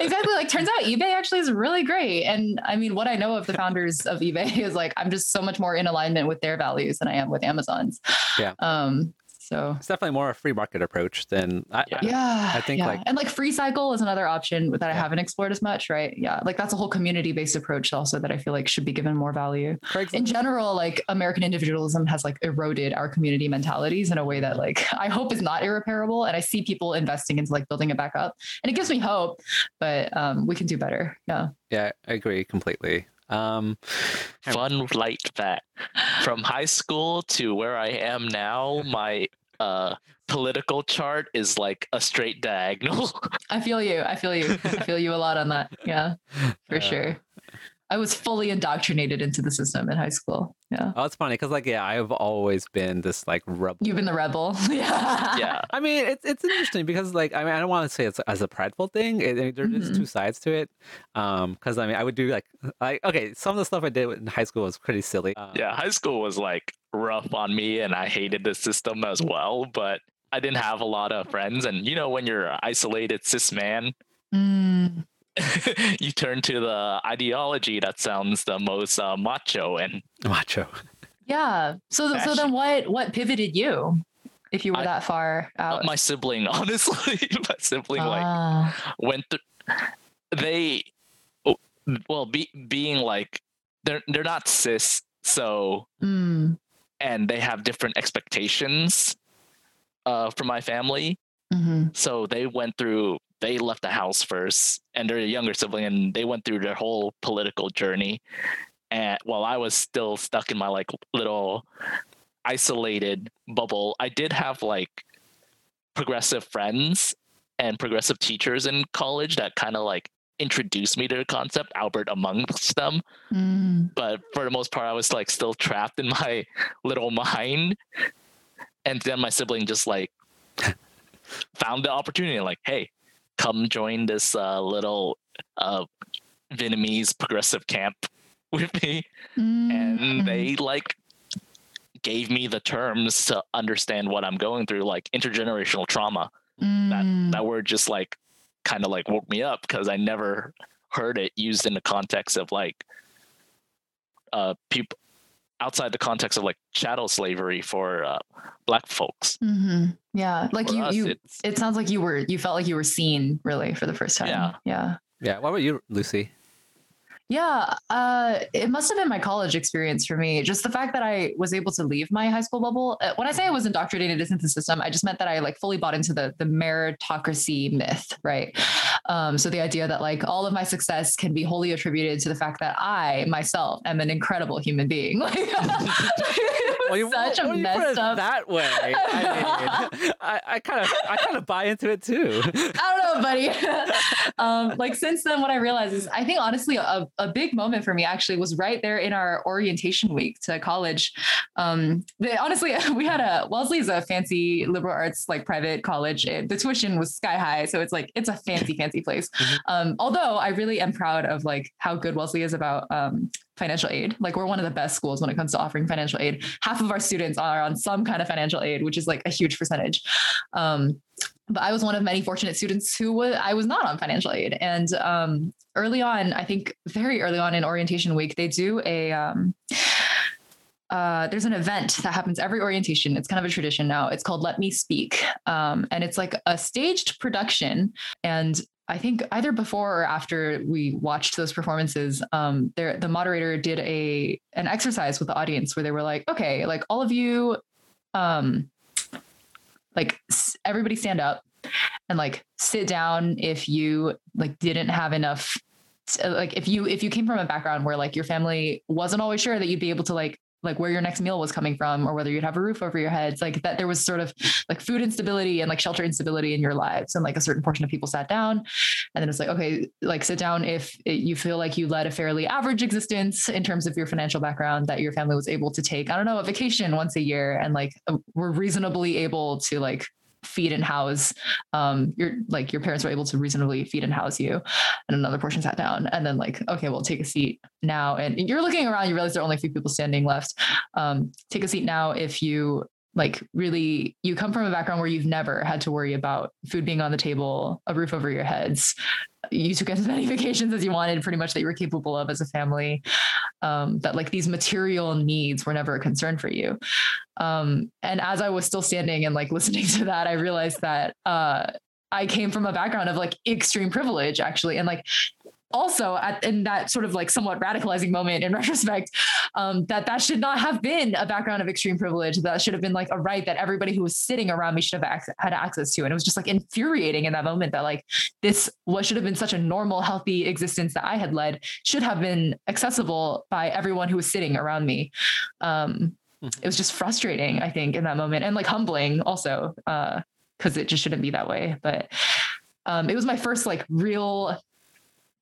B: exactly. Like turns out eBay actually is really great. And I mean, what I know of the founders of eBay is like I'm just so much more in alignment with their values than I am with Amazon's.
A: Yeah. Um,
B: so
A: it's definitely more a free market approach than I,
B: yeah. I, I think yeah. like and like free cycle is another option that I haven't explored as much, right? Yeah, like that's a whole community based approach also that I feel like should be given more value. In general, like American individualism has like eroded our community mentalities in a way that like I hope is not irreparable, and I see people investing into like building it back up, and it gives me hope. But um, we can do better. Yeah.
A: Yeah, I agree completely. Um,
C: Fun light fact: from high school to where I am now, my uh, political chart is like a straight diagonal.
B: I feel you. I feel you. I feel you a lot on that. Yeah, for uh, sure. I was fully indoctrinated into the system in high school. Yeah.
A: Oh, it's funny because, like, yeah, I've always been this like rebel.
B: You've been the rebel. yeah.
C: Yeah.
A: I mean, it's it's interesting because, like, I mean, I don't want to say it's as a prideful thing. It, there's mm-hmm. two sides to it. Um, because I mean, I would do like, like, okay, some of the stuff I did in high school was pretty silly. Um,
C: yeah, high school was like rough on me, and I hated the system as well. But I didn't have a lot of friends, and you know, when you're isolated cis man. Mm you turn to the ideology that sounds the most uh, macho and
A: macho.
B: Yeah. So so then what what pivoted you? If you were I, that far out,
C: my sibling, honestly, my sibling like ah. went through. They, well, be, being like they're they're not cis, so mm. and they have different expectations uh, from my family. Mm-hmm. So they went through they left the house first and they're a younger sibling and they went through their whole political journey. And while i was still stuck in my like little isolated bubble i did have like progressive friends and progressive teachers in college that kind of like introduced me to the concept albert amongst them. Mm. but for the most part i was like still trapped in my little mind. And then my sibling just like found the opportunity like hey come join this uh, little uh, Vietnamese progressive camp with me, mm-hmm. and they like gave me the terms to understand what I'm going through, like intergenerational trauma. Mm. That that word just like kind of like woke me up because I never heard it used in the context of like uh people outside the context of like chattel slavery for uh, black folks.
B: Mm-hmm. Yeah, like for you, us, you. It sounds like you were. You felt like you were seen really for the first time.
C: Yeah,
B: yeah,
A: yeah. What about you, Lucy?
B: Yeah, uh, it must have been my college experience for me. Just the fact that I was able to leave my high school bubble. Uh, when I say I was indoctrinated into the system, I just meant that I like fully bought into the the meritocracy myth, right? Um, so the idea that like all of my success can be wholly attributed to the fact that I myself am an incredible human being.
A: well, you, such well, a messed up that way. I, mean, I, I kind of I kind of buy into it too.
B: I don't know, buddy. um, like since then, what I realized is I think honestly a, a big moment for me actually was right there in our orientation week to college. Um, the, honestly, we had a Wellesley is a fancy liberal arts like private college. It, the tuition was sky high, so it's like it's a fancy fancy place. Mm-hmm. Um, although I really am proud of like how good Wellesley is about um, financial aid. Like we're one of the best schools when it comes to offering financial aid. Half of our students are on some kind of financial aid, which is like a huge percentage. Um, but I was one of many fortunate students who was I was not on financial aid. And um, early on, I think very early on in orientation week, they do a um, uh, there's an event that happens every orientation. It's kind of a tradition now. It's called Let Me Speak. Um, and it's like a staged production. And I think either before or after we watched those performances, um, there the moderator did a an exercise with the audience where they were like, okay, like all of you, um, like everybody stand up and like sit down if you like didn't have enough like if you if you came from a background where like your family wasn't always sure that you'd be able to like like where your next meal was coming from or whether you'd have a roof over your heads like that there was sort of like food instability and like shelter instability in your lives. And like a certain portion of people sat down and then it's like okay like sit down if it, you feel like you led a fairly average existence in terms of your financial background that your family was able to take i don't know a vacation once a year and like uh, were reasonably able to like feed and house um your like your parents were able to reasonably feed and house you. And another portion sat down and then like okay well take a seat now. And you're looking around you realize there are only a few people standing left. Um take a seat now if you like really you come from a background where you've never had to worry about food being on the table a roof over your heads. You took as many vacations as you wanted pretty much that you were capable of as a family um, that like these material needs were never a concern for you. Um, and as i was still standing and like listening to that i realized that uh, I came from a background of like extreme privilege actually. And like also at, in that sort of like somewhat radicalizing moment in retrospect um, that that should not have been a background of extreme privilege. That should have been like a right that everybody who was sitting around me should have ac- had access to. And it was just like infuriating in that moment that like this what should have been such a normal healthy existence that i had led should have been accessible by everyone who was sitting around me. Um, mm-hmm. it was just frustrating i think in that moment and like humbling also because uh, it just shouldn't be that way. But um, it was my first like real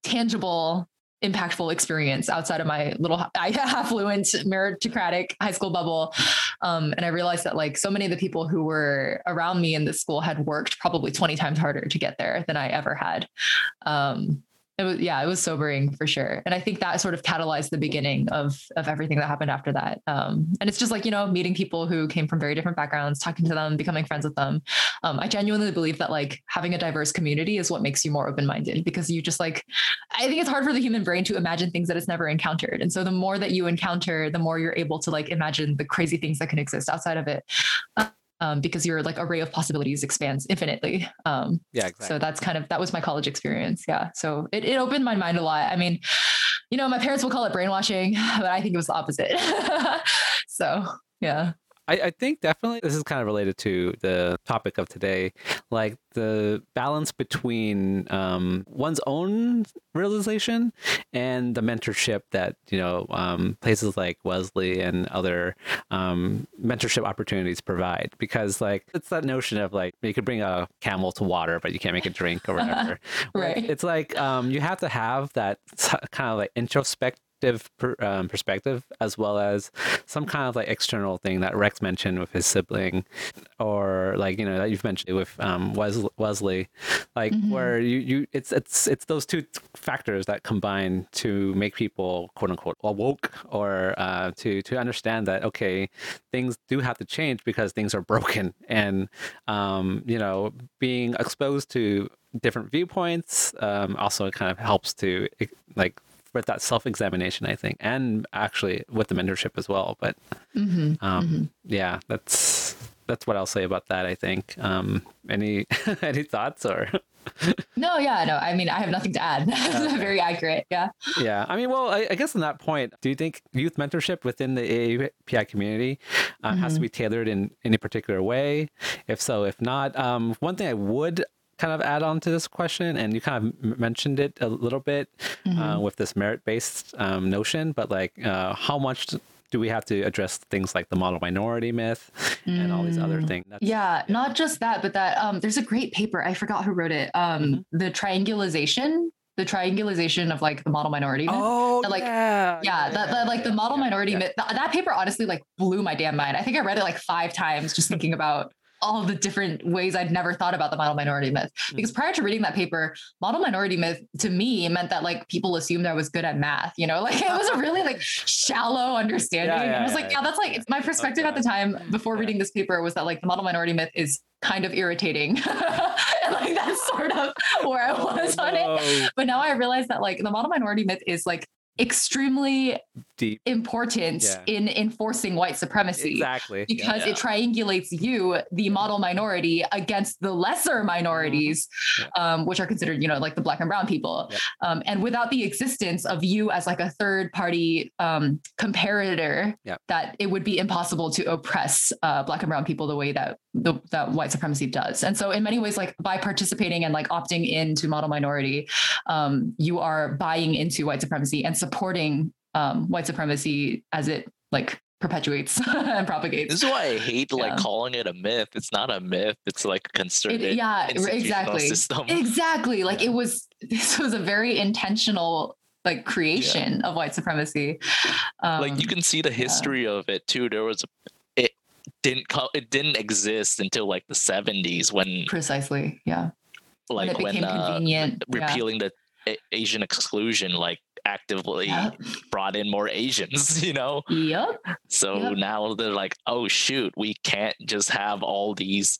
B: tangible impactful experience outside of my little affluent meritocratic high school bubble. Um, and i realized that like so many of the people who were around me in this school had worked probably 20 times harder to get there than i ever had. Um, it was yeah it was sobering for sure. And i think that sort of catalyzed the beginning of of everything that happened after that. Um, and it's just like you know meeting people who came from very different backgrounds talking to them becoming friends with them. Um, i genuinely believe that like having a diverse community is what makes you more open-minded because you just like i think it's hard for the human brain to imagine things that it's never encountered. And so the more that you encounter the more you're able to like imagine the crazy things that can exist outside of it. um, because your like array of possibilities expands infinitely. Um, yeah, exactly. So that's kind of that was my college experience. Yeah, so it, it opened my mind a lot. I mean, you know, my parents will call it brainwashing, but I think it was the opposite. so yeah.
A: I, I think definitely this is kind of related to the topic of today, like the balance between um, one's own realization and the mentorship that you know um, places like Wellesley and other um, mentorship opportunities provide. Because like it's that notion of like you could bring a camel to water, but you can't make it drink or whatever.
B: right.
A: It's like um, you have to have that kind of like introspect per, um, perspective as well as some kind of like external thing that Rex mentioned with his sibling, or like you know that you've mentioned with um, Wes- Wellesley, like mm-hmm. where you you it's it's it's those two factors that combine to make people quote unquote awoke or uh, to to understand that okay things do have to change because things are broken and um, you know being exposed to different viewpoints um, also kind of helps to like with that self examination, I think, and actually with the mentorship as well. But mm-hmm, um, mm-hmm. yeah, that's that's what I'll say about that. I think. Um, any any thoughts or?
B: no, yeah, no. I mean, I have nothing to add. Okay. Very accurate. Yeah.
A: Yeah. I mean, well, I, I, guess on that point, do you think youth mentorship within the AAPI community uh, mm-hmm. has to mm-hmm. be tailored in any particular way? If so, if not, um, one thing I would kind of add on to this question, and you kind of mentioned it a little bit mm-hmm. uh, with this merit-based um, notion, but like, uh, how much do we have to address things like the model minority myth and all these other mm. things?
B: That's, yeah, yeah, not just that, but that um, there's a great paper. I forgot who wrote it. Um, mm-hmm. The triangulation the triangulation of like the model minority myth.
A: Oh, that,
B: like
A: yeah,
B: yeah, yeah that, that like the model minority myth. That, that paper honestly like blew my damn mind. I think I read it like five times just thinking about all the different ways I'd never thought about the model minority myth. Hmm. Because prior to reading that paper, model minority myth to me meant that like people assumed I was good at math, you know, like it was a really like shallow understanding. Yeah, yeah, I was like, yeah, that's like it's my perspective okay. at the time before reading this paper was that like the model minority myth is kind of irritating. and like that's sort of where I oh, was oh, on no. it. But now I realize that like the model minority myth is like extremely deep important yeah. in enforcing white supremacy
A: exactly
B: because yeah. it triangulates you the model minority against the lesser minorities mm-hmm. yeah. um, which are considered you know like the black and brown people um, and without the existence of you as like a third party um, comparator that it would be impossible to oppress uh, black and brown people the way that the, that white supremacy does and so in many ways like by participating and like opting into model minority um, you are buying into white supremacy and supporting um, white supremacy as it like perpetuates and propagates.
C: This is why I hate like yeah. calling it a myth. It's not a myth. It's like a concerted it, yeah, exactly. System.
B: Exactly. Like yeah. it was. This was a very intentional like creation yeah. of white supremacy.
C: Um, like you can see the history of it too. There was it didn't it didn't exist until like the 70s when
B: precisely yeah
C: like when when, uh, convenient repealing the Asian exclusion like actively yep. brought in more Asians, you know?
B: Yep.
C: So yep. now they're like, oh shoot, we can't just have all these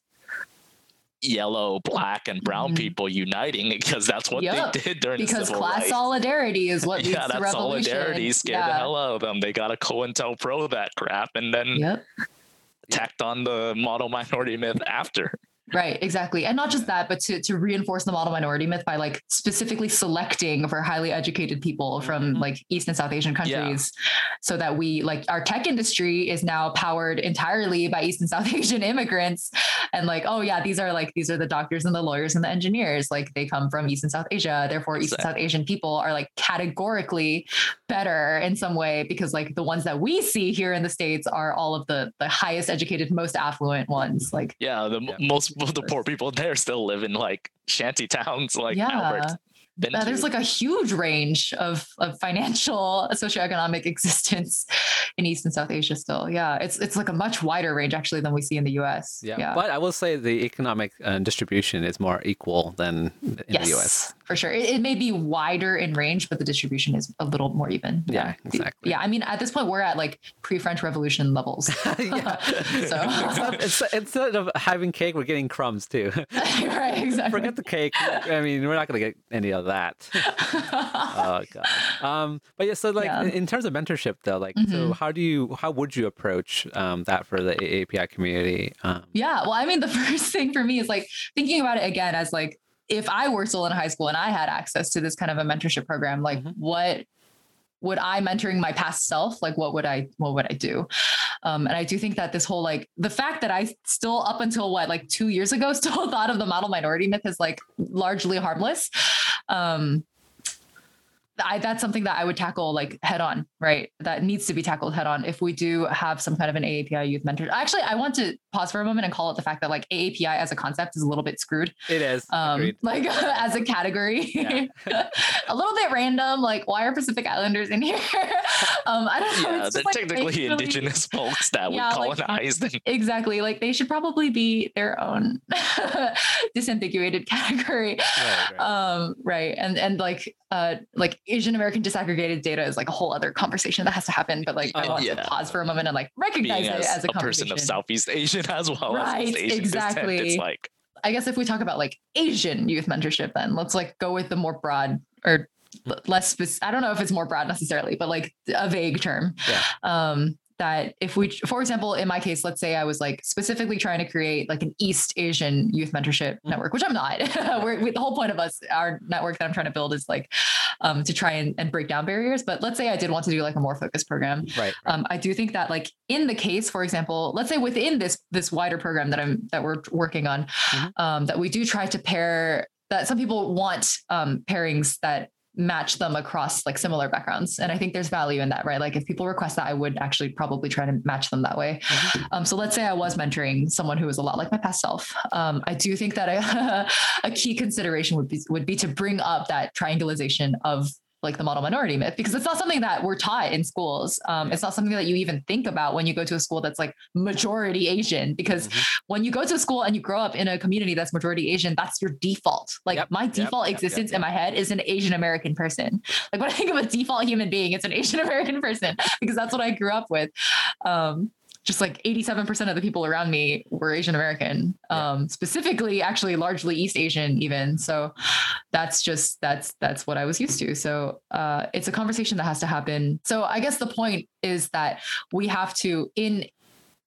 C: yellow, black, and brown mm-hmm. people uniting because that's what yep. they did during
B: because
C: the
B: class
C: rights.
B: solidarity is what yeah, that
C: solidarity scared yeah. the hell out of them. They got to COINTELPRO that crap and then
B: yep.
C: tacked on the model minority myth after.
B: Right, exactly. And not just that, but to, to reinforce the model minority myth by like specifically selecting for highly educated people from mm-hmm. like East and South Asian countries yeah. so that we like our tech industry is now powered entirely by East and South Asian immigrants. And like, oh yeah, these are like these are the doctors and the lawyers and the engineers. Like they come from East and South Asia. Therefore, East and South Asian people are like categorically better in some way because like the ones that we see here in the States are all of the the highest educated, most affluent ones. Like
C: yeah, the yeah. most the poor people there still live in like shanty towns like yeah. Albert
B: uh, there's like a huge range of, of financial socioeconomic existence in East and South Asia still. Yeah, it's it's like a much wider range actually than we see in the US.
A: Yeah, yeah. but I will say the economic uh, distribution is more equal than in yes, the US.
B: For sure. It, it, may be wider in range, but the distribution is a little more even.
A: Yeah, yeah exactly.
B: Yeah, I mean, at this point, we're at like pre French Revolution levels.
A: so instead of having cake, we're getting crumbs too.
B: right, exactly.
A: Forget the cake. I mean, we're not going to get any of that. oh god. Um, but yeah, so like yeah. in terms of mentorship though, like mm-hmm. so how do you how would you approach um, that for the API community? Um,
B: yeah, well, I mean, the first thing for me is like thinking about it again as like if I were still in high school and I had access to this kind of a mentorship program, like mm-hmm. what would I mentoring my past self? Like what would I what would I do? Um, and I do think that this whole like the fact that I still up until what like two years ago still thought of the model minority myth as like largely harmless. Um, I, that's something that I would tackle like head on, right? That needs to be tackled head on if we do have some kind of an AAPI youth mentor. Actually, I want to pause for a moment and call it the fact that like AAPI as a concept is a little bit screwed.
A: It is.
B: Um, like as a category, yeah. a little bit random. Like, why are Pacific Islanders in here? um, I don't know.
C: Yeah, they're like, technically indigenous folks that yeah, we colonized.
B: Like, exactly. Like they should probably be their own disambiguated category. Right, right. Um, right. And and like uh, like Asian American disaggregated data is like a whole other conversation that has to happen. But like, I want yeah. to pause for a moment and like recognize Being it as, as a, a person of
C: Southeast Asian as well.
B: Right,
C: as Asian
B: exactly.
C: Descent, it's like,
B: I guess if we talk about like Asian youth mentorship, then let's like go with the more broad or less specific, I don't know if it's more broad necessarily, but like a vague term. Yeah. Um, that if we, for example, in my case, let's say I was like specifically trying to create like an East Asian youth mentorship mm-hmm. network, which I'm not. We're, we, the whole point of us, our network that I'm trying to build is like um, to try and, and break down barriers. But let's say I did want to do like a more focused program.
A: Right. right.
B: Um, I do think that like in the case, for example, let's say within this this wider program that I'm that we're working on, mm-hmm. um, that we do try to pair that some people want um, pairings that match them across like similar backgrounds. And i think there's value in that right? Like if people request that i would actually probably try to match them that way. Mm-hmm. um, so let's say i was mentoring someone who was a lot like my past self. Um, i do think that a, a key consideration would be would be to bring up that triangulation of like the model minority myth because it's not something that we're taught in schools. Um, it's not something that you even think about when you go to a school that's like majority Asian. Because mm-hmm. when you go to a school and you grow up in a community that's majority Asian, that's your default. Like yep, my default yep, existence yep, in my head is an Asian American person. Like when I think of a default human being, it's an Asian American person because that's what I grew up with. Um, just like 87% of the people around me were Asian American, um, specifically, actually, largely East Asian, even. So that's just that's that's what I was used to. So uh, it's a conversation that has to happen. So I guess the point is that we have to in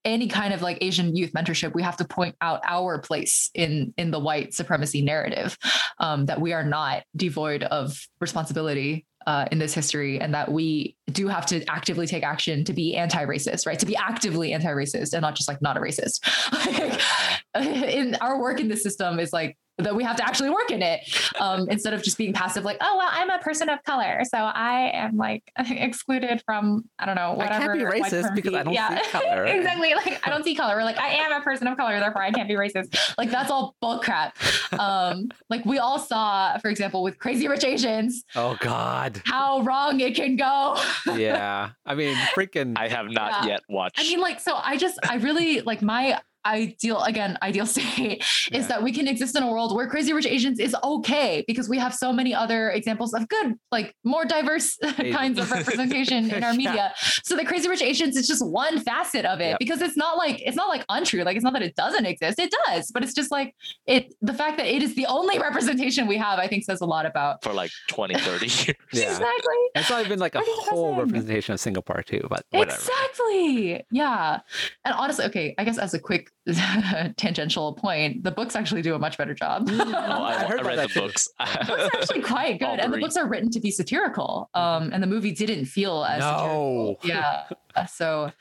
B: any kind of like Asian youth mentorship, we have to point out our place in in the white supremacy narrative, um, that we are not devoid of responsibility uh, in this history and that we do have to actively take action to be anti-racist right? To be actively anti-racist and not just like not a racist. In our work in the system is like that we have to actually work in it um, instead of just being passive like oh well i'm a person of color so i am like excluded from i don't know whatever
A: i can't be racist because i don't yeah. see color.
B: Exactly like i don't see color. We're like i am a person of color therefore i can't be racist. Like that's all bullcrap um, like we all saw for example with crazy rich asians
A: oh god.
B: how wrong it can go.
A: Yeah. I mean freaking
C: i have not yeah. yet watched
B: i mean like so i just i really like my ideal again ideal state yeah. is that we can exist in a world where crazy rich asians is okay because we have so many other examples of good like more diverse kinds of representation in our media yeah. so the crazy rich asians is just one facet of it yep. because it's not like it's not like untrue like it's not that it doesn't exist it does but it's just like it the fact that it is the only representation we have i think says a lot about
C: for like 20 30 years
A: yeah.
B: exactly
A: it's not even like a whole representation of singapore too but whatever.
B: exactly yeah and honestly okay i guess as a quick tangential point, the books actually do a much better job.
C: oh, I, I, read the books.
B: the books are actually quite good, and the books are written to be satirical. Um, and the movie didn't feel as
A: no.
B: satirical. Yeah. So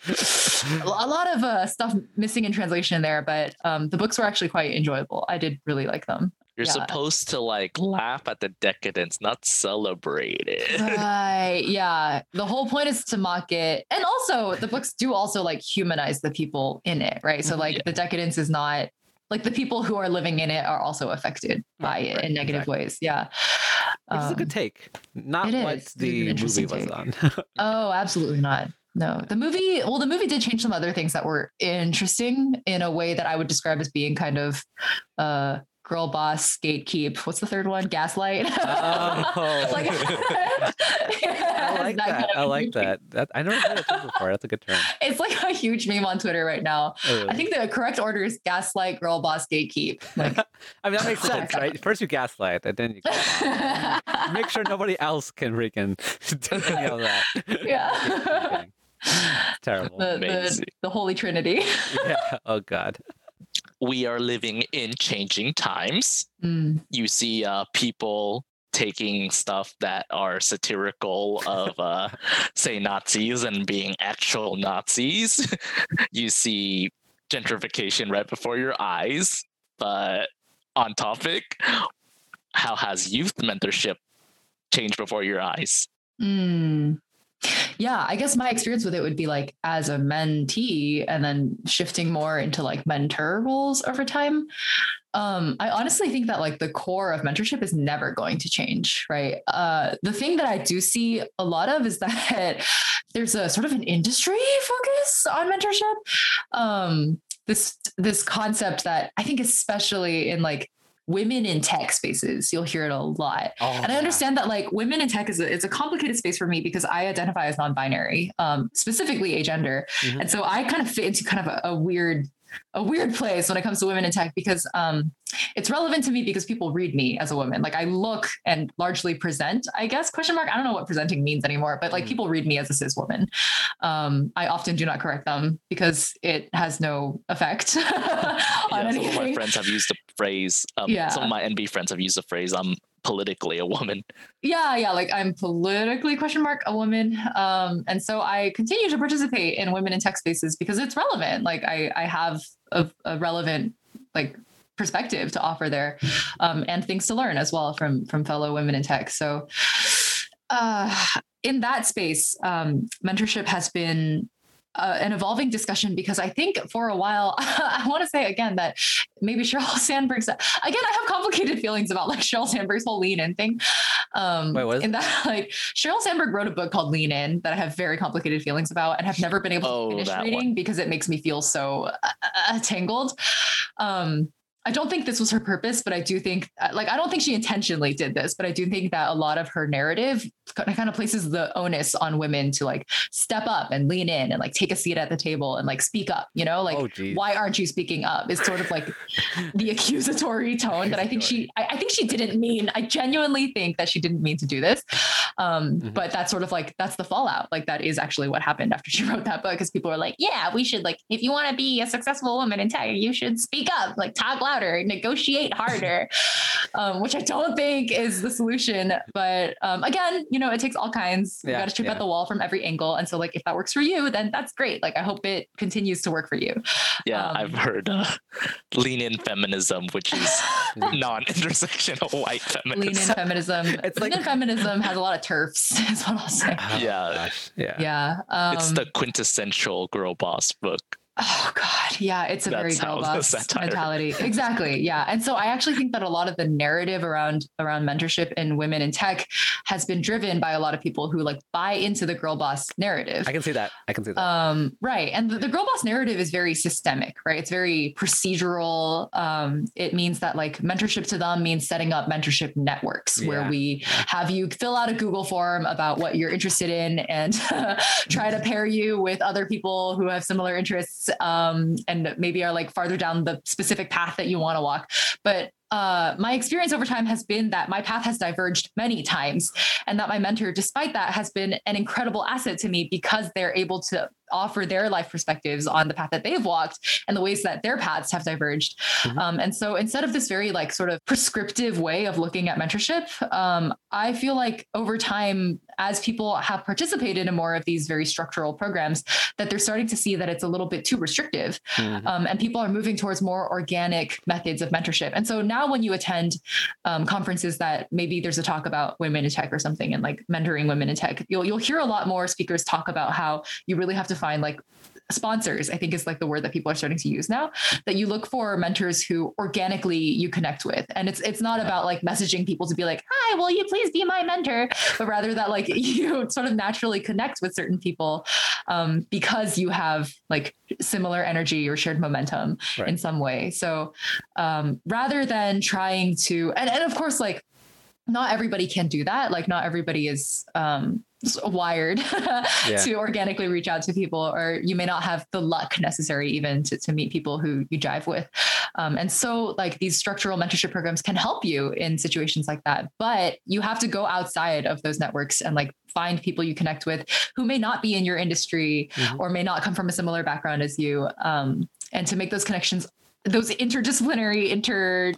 B: a lot of uh, stuff missing in translation there, but um, the books were actually quite enjoyable. I did really like them.
C: You're yeah. supposed to like laugh at the decadence, not celebrate it.
B: Right. Yeah. The whole point is to mock it. And also the books do also like humanize the people in it, right? So like yeah. the decadence is not like the people who are living in it are also affected by it right, in negative exactly. ways. Yeah.
A: Which um, is a good take. Not what the movie was take. on.
B: oh, absolutely not. No, the movie, well, the movie did change some other things that were interesting in a way that I would describe as being kind of uh girl boss gatekeep. What's the third one? Gaslight?
A: Oh. Like, i like that, that. kind of i like that. that i never heard that term before. That's a good term.
B: It's like a huge meme on twitter right now. Oh, i think the correct order is gaslight girl boss gatekeep. Like
A: i mean that makes sense right? First you gaslight and then you make sure nobody else can freaking do any of that.
B: Yeah.
A: Terrible.
B: The, the, the holy trinity.
A: Yeah. Oh god
C: we are living in changing times. Mm. You see uh, people taking stuff that are satirical of uh, say Nazis and being actual Nazis. you see gentrification right before your eyes. But on topic, how has youth mentorship changed before your eyes?
B: Mm. Yeah, I guess my experience with it would be like as a mentee and then shifting more into like mentor roles over time. Um, I honestly think that like the core of mentorship is never going to change, right? Uh, the thing that I do see a lot of is that there's a sort of an industry focus on mentorship. Um, this this concept that I think especially in like women in tech spaces. You'll hear it a lot. Oh, and I understand that like women in tech is a, it's a complicated space for me because I identify as non-binary, um, specifically agender. Mm-hmm. And so I kind of fit into kind of a, a weird a weird place when it comes to women in tech because um, it's relevant to me because people read me as a woman. Like I look and largely present, I guess, question mark. I don't know what presenting means anymore, but like mm. people read me as a cis woman. Um, I often do not correct them because it has no effect on
C: yeah, anything. Some of my friends have used the phrase, um, yeah. some of my NB friends have used the phrase, I'm politically a woman.
B: Yeah, yeah, like I'm politically question mark a woman. Um, and so I continue to participate in women in tech spaces because it's relevant. Like I, I have a, a relevant like perspective to offer there um, and things to learn as well from from fellow women in tech so uh, in that space um, mentorship has been uh, an evolving discussion because I think for a while, I want to say again that maybe Sheryl Sandberg's again, I have complicated feelings about like Sheryl Sandberg's whole lean in thing. Um, Wait, what? In that, like Sheryl Sandberg wrote a book called Lean In that I have very complicated feelings about and have never been able oh, to finish reading one. because it makes me feel so uh, uh tangled. Um, I don't think this was her purpose, but I do think, uh, like, I don't think she intentionally did this, but I do think that a lot of her narrative kind of places the onus on women to like step up and lean in and like take a seat at the table and like speak up, you know, like, oh, why aren't you speaking up? Is sort of like the accusatory tone that I think she, I, I, think she didn't mean, I genuinely think that she didn't mean to do this. Um, mm-hmm. But that's sort of like, that's the fallout. Like, that is actually what happened after she wrote that book because people are like, yeah, we should, like, if you want to be a successful woman in tech, you should speak up, like, talk loud louder, negotiate harder, um, which I don't think is the solution. But um, again, you know, it takes all kinds. Yeah, you got to chip yeah. at the wall from every angle. And so, like, if that works for you, then that's great. Like, I hope it continues to work for you.
C: Yeah, um, I've heard uh, lean in feminism, which is non-intersectional white feminism.
B: Lean in feminism. It's lean like, in feminism has a lot of TERFs, Is what I'll say.
C: Oh, yeah,
B: yeah, yeah.
C: it's the um, quintessential girl boss book.
B: Oh God, yeah, it's a very girl boss mentality. Exactly, yeah. And so I actually think that a lot of the narrative around around mentorship and women in tech has been driven by a lot of people who like buy into the girl boss narrative.
A: I can see that. I can see that.
B: Um, right, and the, the girl boss narrative is very systemic, right? It's very procedural. Um, it means that like mentorship to them means setting up mentorship networks yeah. where we have you fill out a Google form about what you're interested in and try to pair you with other people who have similar interests um, and maybe are like farther down the specific path that you want to walk. But uh, my experience over time has been that my path has diverged many times, and that my mentor, despite that, has been an incredible asset to me because they're able to offer their life perspectives on the path that they've walked and the ways that their paths have diverged. Mm-hmm. Um, and so instead of this very like sort of prescriptive way of looking at mentorship, um, I feel like over time, as people have participated in more of these very structural programs, that they're starting to see that it's a little bit too restrictive. Mm-hmm. Um, and people are moving towards more organic methods of mentorship. And so now when you attend um, conferences that maybe there's a talk about women in tech or something and like mentoring women in tech, you'll, you'll hear a lot more speakers talk about how you really have to find like sponsors i think is like the word that people are starting to use now that you look for mentors who organically you connect with. And it's it's not about like messaging people to be like hi will you please be my mentor? but rather that like you sort of naturally connect with certain people um, because you have like similar energy or shared momentum right. in some way. So um, rather than trying to and, and of course like not everybody can do that. Like not everybody is um, wired yeah. to organically reach out to people or you may not have the luck necessary even to, to meet people who you jive with um, and so like these structural mentorship programs can help you in situations like that but you have to go outside of those networks and like find people you connect with who may not be in your industry mm-hmm. or may not come from a similar background as you um, and to make those connections those interdisciplinary inter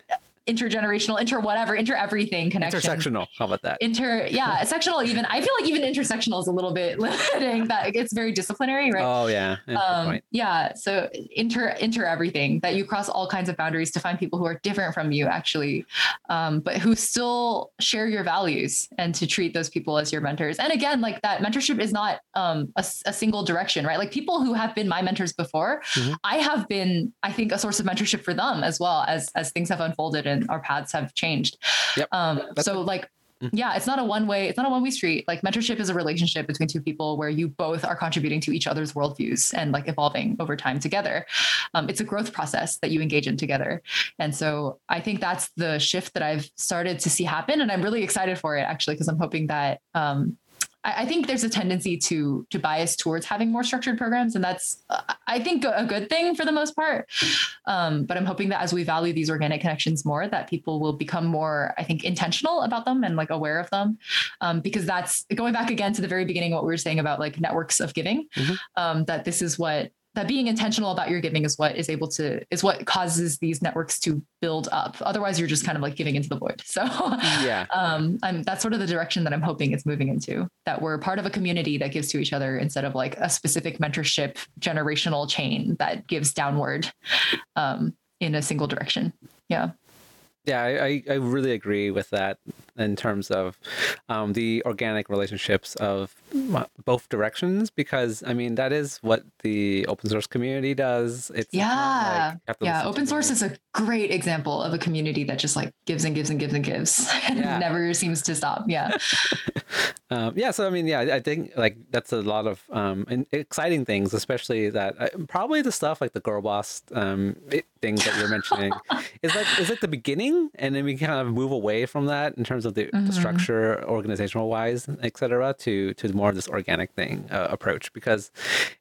B: intergenerational, inter whatever, inter everything connection.
A: Intersectional. How about that?
B: Inter, yeah, sectional. Even I feel like even intersectional is a little bit limiting. That it's very disciplinary, right?
A: Oh yeah.
B: Um, yeah. So inter inter everything that you cross all kinds of boundaries to find people who are different from you, actually, um, but who still share your values, and to treat those people as your mentors. And again, like that mentorship is not um, a, a, single direction, right? Like people who have been my mentors before, mm-hmm. I have been, I think, a source of mentorship for them as well as as things have unfolded and and our paths have changed. Yep. Um, so like mm-hmm. yeah it's not a one way it's not a one way street like mentorship is a relationship between two people where you both are contributing to each other's worldviews and like evolving over time together um, it's a growth process that you engage in together and so i think that's the shift that i've started to see happen and i'm really excited for it actually because i'm hoping that um, I, I think there's a tendency to to bias towards having more structured programs, and that's I think a good thing for the most part. Um, but I'm hoping that as we value these organic connections more, that people will become more, I think, intentional about them and like aware of them, um, because that's going back again to the very beginning what we were saying about like networks of giving. Mm-hmm. Um, that this is what that being intentional about your giving is what is able to is what causes these networks to build up. Otherwise you're just kind of like giving into the void. So yeah. um I'm, that's sort of the direction that i'm hoping it's moving into that we're part of a community that gives to each other instead of like a specific mentorship generational chain that gives downward um in a single direction. Yeah.
A: Yeah, I, I really agree with that in terms of um, the organic relationships of both directions because I mean that is what the open source community does.
B: It's yeah, like yeah. Open source is a great example of a community that just like gives and gives and gives and gives and yeah. never seems to stop. Yeah.
A: um, yeah. So I mean, yeah, I think like that's a lot of um, exciting things, especially that uh, probably the stuff like the girl boss um, things that you're mentioning is like is it the beginning, and then we kind of move away from that in terms of the, mm-hmm. the structure, organizational wise, etc., to to more of this organic thing uh, approach because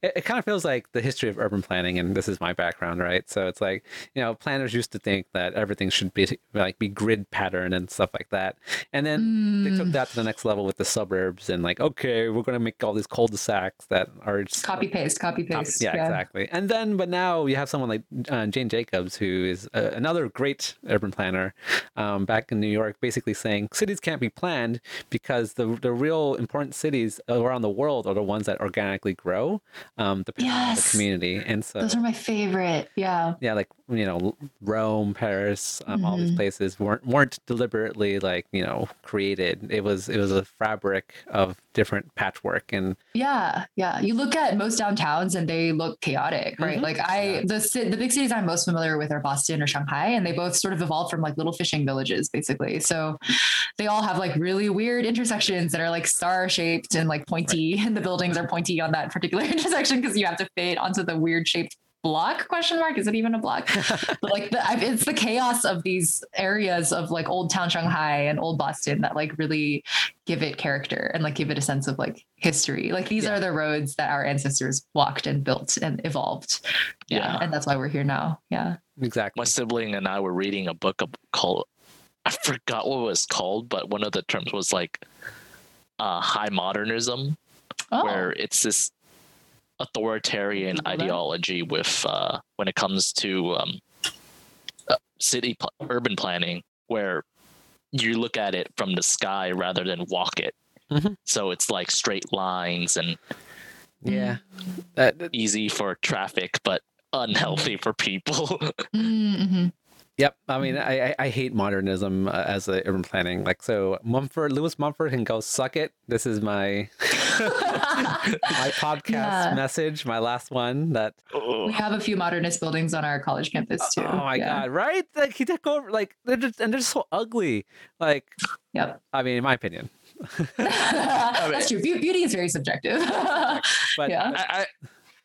A: it, it kind of feels like the history of urban planning, and this is my background, right? So it's like you know planners used to think that everything should be like be grid pattern and stuff like that, and then mm. they took mm. that to the next level with the suburbs and like okay, we're going to make all these cul-de-sacs that are just,
B: copy paste, copy paste.
A: yeah, yeah, exactly. And then but now you have someone like uh, Jane Jacobs who is uh, another great urban planner um, back in New York, basically saying cities can't be planned because the the real important cities around the world are the ones that organically grow, um, depending yes. on the community. And so
B: those are my favorite. Yeah.
A: Yeah, like you know Rome, Paris, um, mm-hmm. all these mm-hmm. places weren't weren't deliberately like you know created. It was it was a fabric of different patchwork and
B: yeah, yeah. You look at most downtowns and they look chaotic, right? Mm-hmm. Like I the the big cities I'm most familiar with are Boston or Shanghai, and they both sort of evolved from like little fishing villages, basically. So they all have like really weird intersections that are like star shaped and like pointy, right. and the buildings are pointy on that particular intersection because you have to fit onto the weird shaped block question mark? Is it even a block? But like the, it's the chaos of these areas of like old town shanghai and old boston that like really give it character and like give it a sense of like history. Like these yeah. are the roads that our ancestors walked and built and evolved. Yeah. yeah. and that's why we're here now. Yeah.
A: Exactly.
C: My sibling and i were reading a book called i forgot what it was called but one of the terms was like uh, high modernism oh. where it's this authoritarian ideology with uh, when it comes to um, uh, city pl- urban planning, where you look at it from the sky rather than walk it. Mm-hmm. So it's like straight lines and
A: yeah,
C: that, easy for traffic, but unhealthy for people.
B: mm-hmm.
A: Yep. I mean, I, I hate modernism uh, as a urban planning. Like, so Mumford, Lewis Mumford can go suck it. This is my my podcast yeah. message, my last one. That
B: we have a few modernist buildings on our college campus too.
A: Oh my yeah. god! Right? Like he took over. Like they're just and they're just so ugly. Like,
B: yep.
A: I mean, in my opinion.
B: That's true. Beauty is very subjective.
C: but yeah. I, I,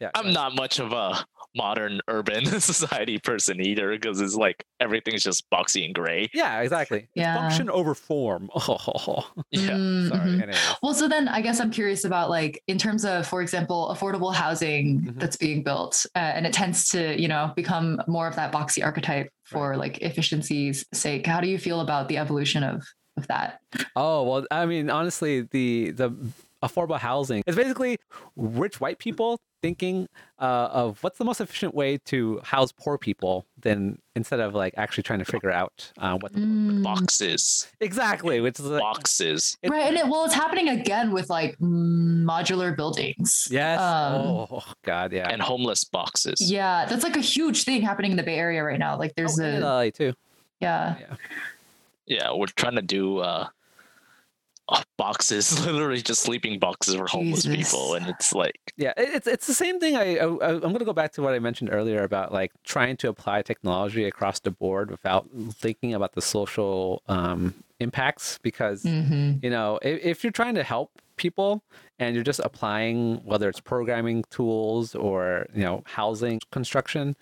C: yeah, I'm not much of a modern urban society person either because it's like everything's just boxy and gray.
A: Yeah, exactly. Yeah. function over form. Oh,
C: yeah. Mm-hmm.
B: Sorry. Well, so then I guess I'm curious about like in terms of, for example, affordable housing mm-hmm. that's being built, uh, and it tends to you know become more of that boxy archetype for right. like efficiency's sake. How do you feel about the evolution of of that?
A: Oh well, I mean, honestly, the the affordable housing. It's basically rich white people thinking uh, of what's the most efficient way to house poor people than instead of like actually trying to figure out uh, what the
C: mm. boxes.
A: Exactly which is like,
C: boxes.
B: right and it, well it's happening again with like modular buildings.
A: Yes. Um, oh god yeah.
C: And homeless boxes.
B: Yeah that's like a huge thing happening in the bay area right now. Like there's oh, a
A: LA too.
B: Yeah.
C: Yeah. Yeah we're trying to do uh boxes, literally just sleeping boxes for homeless Jesus. people, and it's like
A: yeah, it's it's the same thing. I, I I'm going to go back to what I mentioned earlier about like trying to apply technology across the board without thinking about the social um, impacts, because mm-hmm. you know if, if you're trying to help people and you're just applying whether it's programming tools or you know housing construction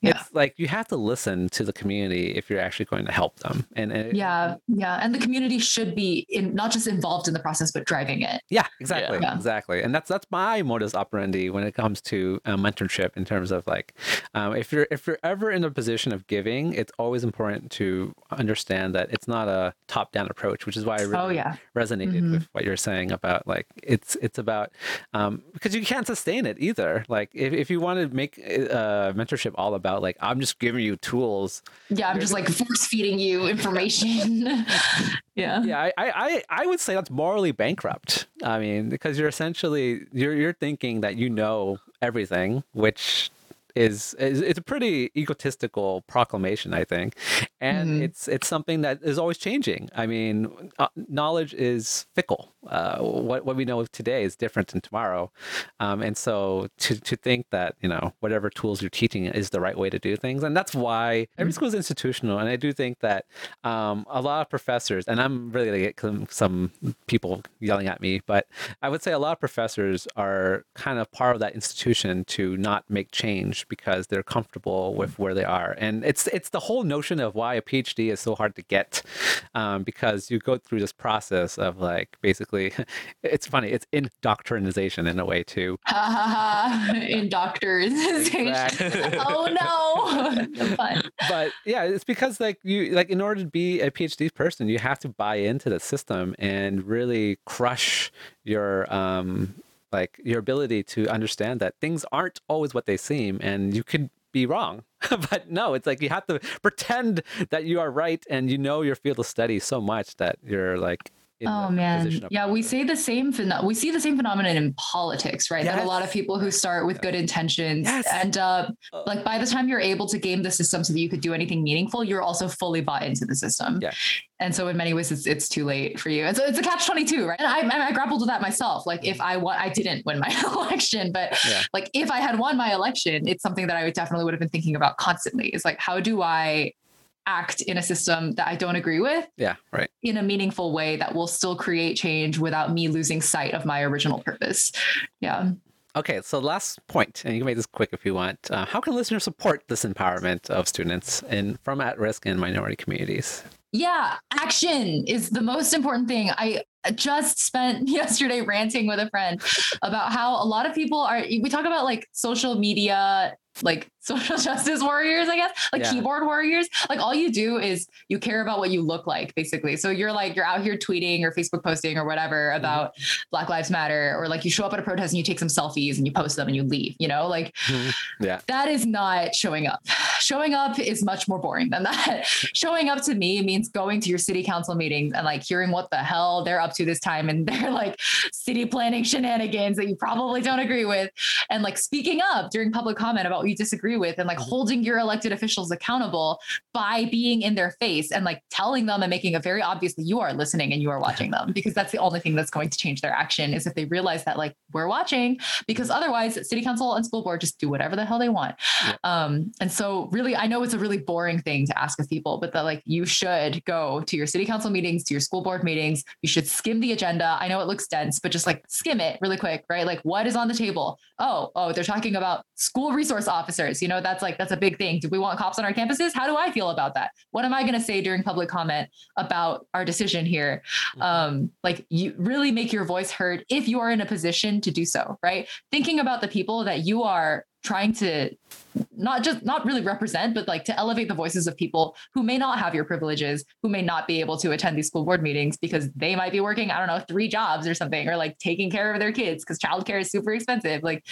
B: Yeah.
A: it's like you have to listen to the community if you're actually going to help them and, and it-
B: Yeah, yeah, and the community should be in not just involved in the process, but driving it.
A: Yeah, exactly,
B: Yeah.
A: exactly, and that's that's my modus operandi when it comes to uh, mentorship. In terms of like, um, if you're if you're ever in a position of giving, it's always important to understand that it's not a top down approach, which is why I really
B: Oh yeah,
A: resonated
B: Mhm.
A: with what you're saying about like it's it's about um, because you can't sustain it either. Like if if you want to make uh, mentorship all about like I'm just giving you tools
B: yeah. I'm just like force feeding you information. yeah.
A: yeah I, I I- i would say that's morally bankrupt i mean because you're essentially you're you're thinking that you know everything which is, is it's a pretty egotistical proclamation i think. And
B: Mhm.
A: it's it's something that is always changing. I mean uh, knowledge is fickle. Uh, what what we know today is different than tomorrow. Um, and so to to think that you know whatever tools you're teaching is the right way to do things. And that's why every school is institutional. And i do think that um, a lot of professors and i'm really going to get some people yelling at me but i would say a lot of professors are kind of part of that institution to not make change because they're comfortable with where they are and it's it's the whole notion of why a phd is so hard to get um, because you go through this process of like basically it's funny it's indoctrinization in a way too
B: Ha ha ha! In doctors.
A: Exactly.
B: oh no!
A: But yeah, it's because like you like in order to be a PhD person, you have to buy into the system and really crush your um like your ability to understand that things aren't always what they seem and you could be wrong. but no, it's like you have to pretend that you are right and you know your field of study so much that you're like
B: Oh man, yeah, we say the same. Phen- we see the same phenomenon in politics, right? That a lot of people who start with good intentions
A: Yes.
B: end up
A: Uh,
B: like by the time you're able to game the system so that you could do anything meaningful, you're also fully bought into the system.
A: Yeah.
B: And so in many ways, it's it's too late for you. And so it's a catch twenty two, right? And I, and I grappled with that myself. Like if I won, I didn't win my election, but
A: Yeah.
B: like if I had won my election, it's something that I would definitely would have been thinking about constantly. Is like how do I act in a system that I don't agree with
A: yeah, right.
B: in a meaningful way that will still create change without me losing sight of my original purpose. Yeah.
A: Okay, so last point, and you can make this quick if you want. Uh, how can listeners support this empowerment of students in from at-risk and minority communities?
B: Yeah, action is the most important thing. I just spent yesterday ranting with a friend about how a lot of people are we talk about like social media like social justice warriors, I guess, like
A: Yeah.
B: keyboard warriors. Like all you do is you care about what you look like, basically. So you're like, you're out here tweeting or Facebook posting or whatever mm-hmm. about Black Lives Matter, or like you show up at a protest and you take some selfies and you post them and you leave, you know, like mm-hmm.
A: Yeah.
B: that is not showing up. Showing up is much more boring than that. showing up to me means going to your city council meetings and like hearing what the hell they're up to this time and their like city planning shenanigans that you probably don't agree with and like speaking up during public comment about what you disagree with and like holding your elected officials accountable by being in their face and like telling them and making it very obvious that you are listening and you are watching them because that's the only thing that's going to change their action is if they realize that like we're watching because otherwise city council and school board just do whatever the hell they want.
A: Yeah.
B: um and so really i know it's a really boring thing to ask of people but that like you should go to your city council meetings to your school board meetings. You should skim the agenda. I know it looks dense but just like skim it really quick right? Like what is on the table? Oh oh they're talking about school resource officers you know that's like that's a big thing. Do we want cops on our campuses? How do i feel about that? What am i going to say during public comment about our decision here? Um like you really make your voice heard if you are in a position to do so right? Thinking about the people that you are trying to not just not really represent but like to elevate the voices of people who may not have your privileges who may not be able to attend these school board meetings because they might be working i don't know three jobs or something or like taking care of their kids because childcare is super expensive like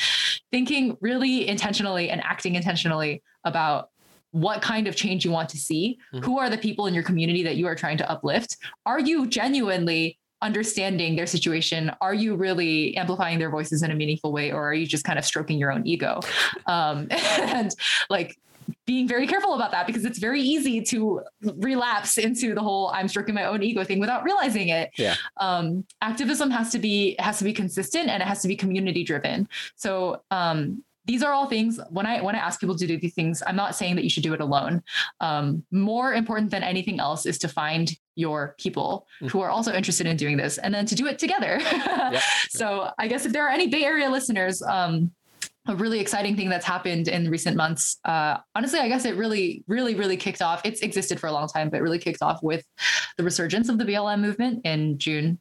B: thinking really intentionally and acting intentionally about what kind of change you want to see
A: Mhm.
B: who are the people in your community that you are trying to uplift are you genuinely understanding their situation are you really amplifying their voices in a meaningful way or are you just kind of stroking your own ego? Um, and like being very careful about that because it's very easy to relapse into the whole i'm stroking my own ego thing without realizing it.
A: Yeah.
B: um, activism has to be has to be consistent and it has to be community driven so um, these are all things when I when I ask people to do these things, I'm not saying that you should do it alone. Um, more important than anything else is to find your people mm. who are also interested in doing this and then to do it together. yep. So I guess if there are any Bay Area listeners, um, a really exciting thing that's happened in recent months. Uh, honestly, I guess it really, really, really kicked off. It's existed for a long time, but really kicked off with the resurgence of the BLM movement in June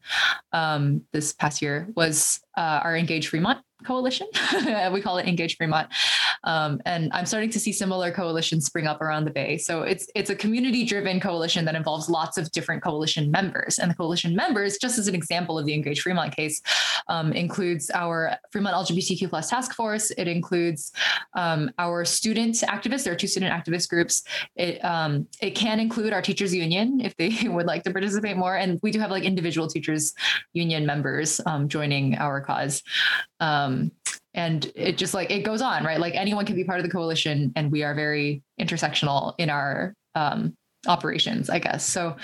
B: um, this past year. Was uh, our Engage Fremont coalition. we call it Engage Fremont. Um, and I'm starting to see similar coalitions spring up around the Bay. So it's it's a community-driven coalition that involves lots of different coalition members. And the coalition members, just as an example of the Engage Fremont case, um, includes our Fremont LGBTQ plus task force. It includes um, our student activists. There are two student activist groups. It um, it can include our teachers union if they would like to participate more. And we do have like individual teachers union members um, joining our cause. Um, and it just like it goes on, right? Like anyone can be part of the coalition, and we are very intersectional in our um, operations i guess. So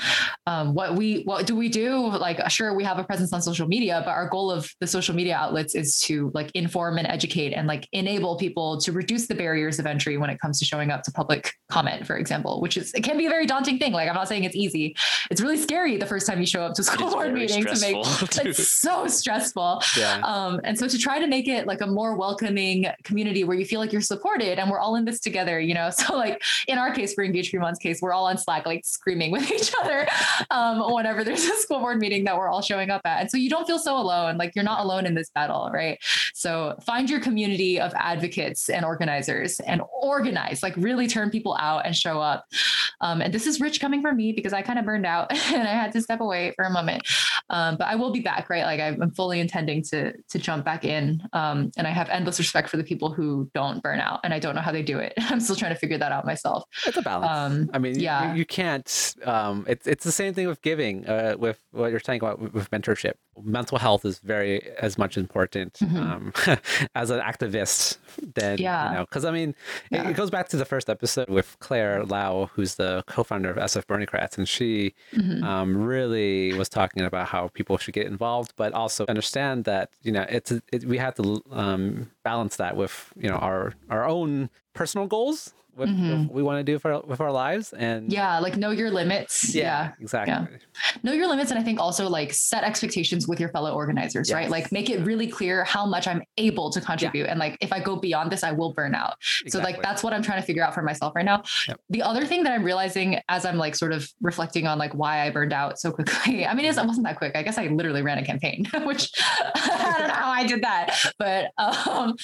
B: um, what we what do we do? Like sure we have a presence on social media but our goal of the social media outlets is to like inform and educate and like enable people to reduce the barriers of entry when it comes to showing up to public comment for example which is it can be a very daunting thing. Like i'm not saying it's easy. It's really scary the first time you show up to a school board meeting to make it's so stressful. Yeah. um, and so to try to make it like a more welcoming community where you feel like you're supported and we're all in this together you know? So like in our case for engage fremont's case we're all on Slack, like screaming with each other um, whenever there's a school board meeting that we're all showing up at. And so you don't feel so alone. Like you're not alone in this battle, right? So find your community of advocates and organizers and organize, like really turn people out and show up. Um, and this is rich coming from me because I kind of burned out and I had to step away for a moment. Um, but I will be back, right? Like I'm fully intending to to jump back in. Um, and I have endless respect for the people who don't burn out, and I don't know how they do it. I'm still trying to figure that out myself.
A: It's a balance. Um, I mean, yeah, you, can't. Um, it's it's the same thing with giving. Uh, with what you're saying about with mentorship, mental health is very as much important mm-hmm. um, as an activist. Than yeah, you know, because I mean, yeah. it, it, goes back to the first episode with Claire Lau, who's the co-founder of SF Berniecrats, and she mm-hmm. um, really was talking about how people should get involved, but also understand that you know it's it, we have to um, balance that with you know our our own personal goals what, mm-hmm. what we want to do for, with our lives and
B: yeah like know your limits yeah, yeah.
A: exactly yeah.
B: know your limits and i think also like set expectations with your fellow organizers yes. right like make it really clear how much i'm able to contribute yeah. and like if i go beyond this i will burn out exactly. so like that's what i'm trying to figure out for myself right now yep. the other thing that i'm realizing as i'm like sort of reflecting on like why i burned out so quickly i mean it wasn't that quick i guess i literally ran a campaign which i don't know how i did that but um